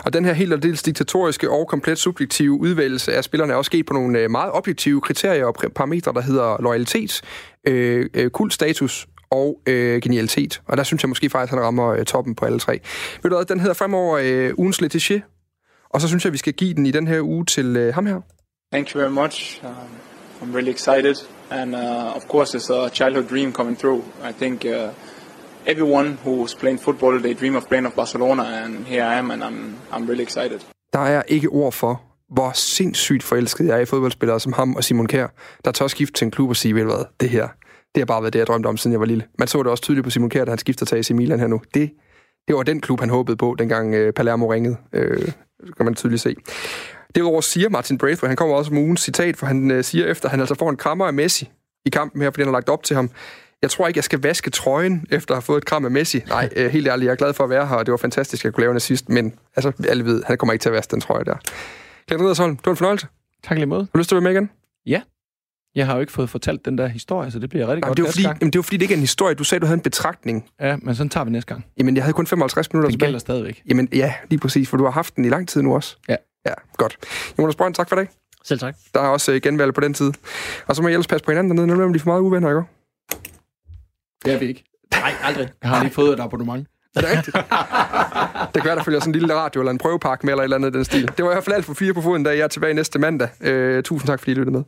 og den her helt og dels diktatoriske og komplet subjektive udvælgelse af spillerne er også sket på nogle øh, meget objektive kriterier og parametre, der hedder loyalitet, øh, øh, kultstatus og øh, genialitet. Og der synes jeg måske faktisk, at han rammer øh, toppen på alle tre. Ved du hvad, den hedder fremover øh, ugens Letitia, og så synes jeg, vi skal give den i den her uge til øh, ham her. Thank you very much. Um, I'm really excited, and uh, of course, it's a childhood dream coming through. I think uh, everyone who's playing football, they dream of playing of Barcelona, and here I am, and I'm I'm really excited. Der er ikke ord for, hvor sindssygt forelsket jeg er i fodboldspillere som ham og Simon Kjær, der tør skifte til en klub og sige, ved hvad, det her, det har bare været det, jeg drømte om, siden jeg var lille. Man så det også tydeligt på Simon Kjær, da han skifter til AC Milan her nu. Det, det var den klub, han håbede på, dengang øh, Palermo ringede. Øh, kan man tydeligt se. Derudover siger Martin Braithwaite, han kommer også med ugens citat, for han øh, siger efter, at han altså får en krammer af Messi i kampen her, fordi han har lagt op til ham. Jeg tror ikke, jeg skal vaske trøjen, efter at have fået et kram af Messi. Nej, øh, helt ærligt, jeg er glad for at være her, og det var fantastisk, at jeg kunne lave en assist, men altså, alle ved, han kommer ikke til at vaske den trøje der. Glenn Riddersholm, det var en fornøjelse. Tak lige måde. Har du lyst til at være med igen? Jeg har jo ikke fået fortalt den der historie, så det bliver rigtig Jamen, godt det, var næste fordi, gang. jamen, det var fordi, det ikke er en historie. Du sagde, du havde en betragtning. Ja, men sådan tager vi næste gang. Jamen, jeg havde kun 55 minutter tilbage. gælder stadigvæk. Jamen, ja, lige præcis, for du har haft den i lang tid nu også. Ja. Ja, godt. Jonas Brønd, tak for det. Selv tak. Der er også øh, genvalg på den tid. Og så må I ellers passe på hinanden dernede, når de for meget uvenner, ikke? Det er vi ikke. Nej, aldrig. Jeg har lige fået et abonnement. Er det rigtigt? det kan være, der følger sådan en lille radio eller en prøvepakke med, eller et eller andet i den stil. Det var i hvert fald alt for fire på foden, da jeg er tilbage næste mandag. Øh, tusind tak, fordi I lyttede med.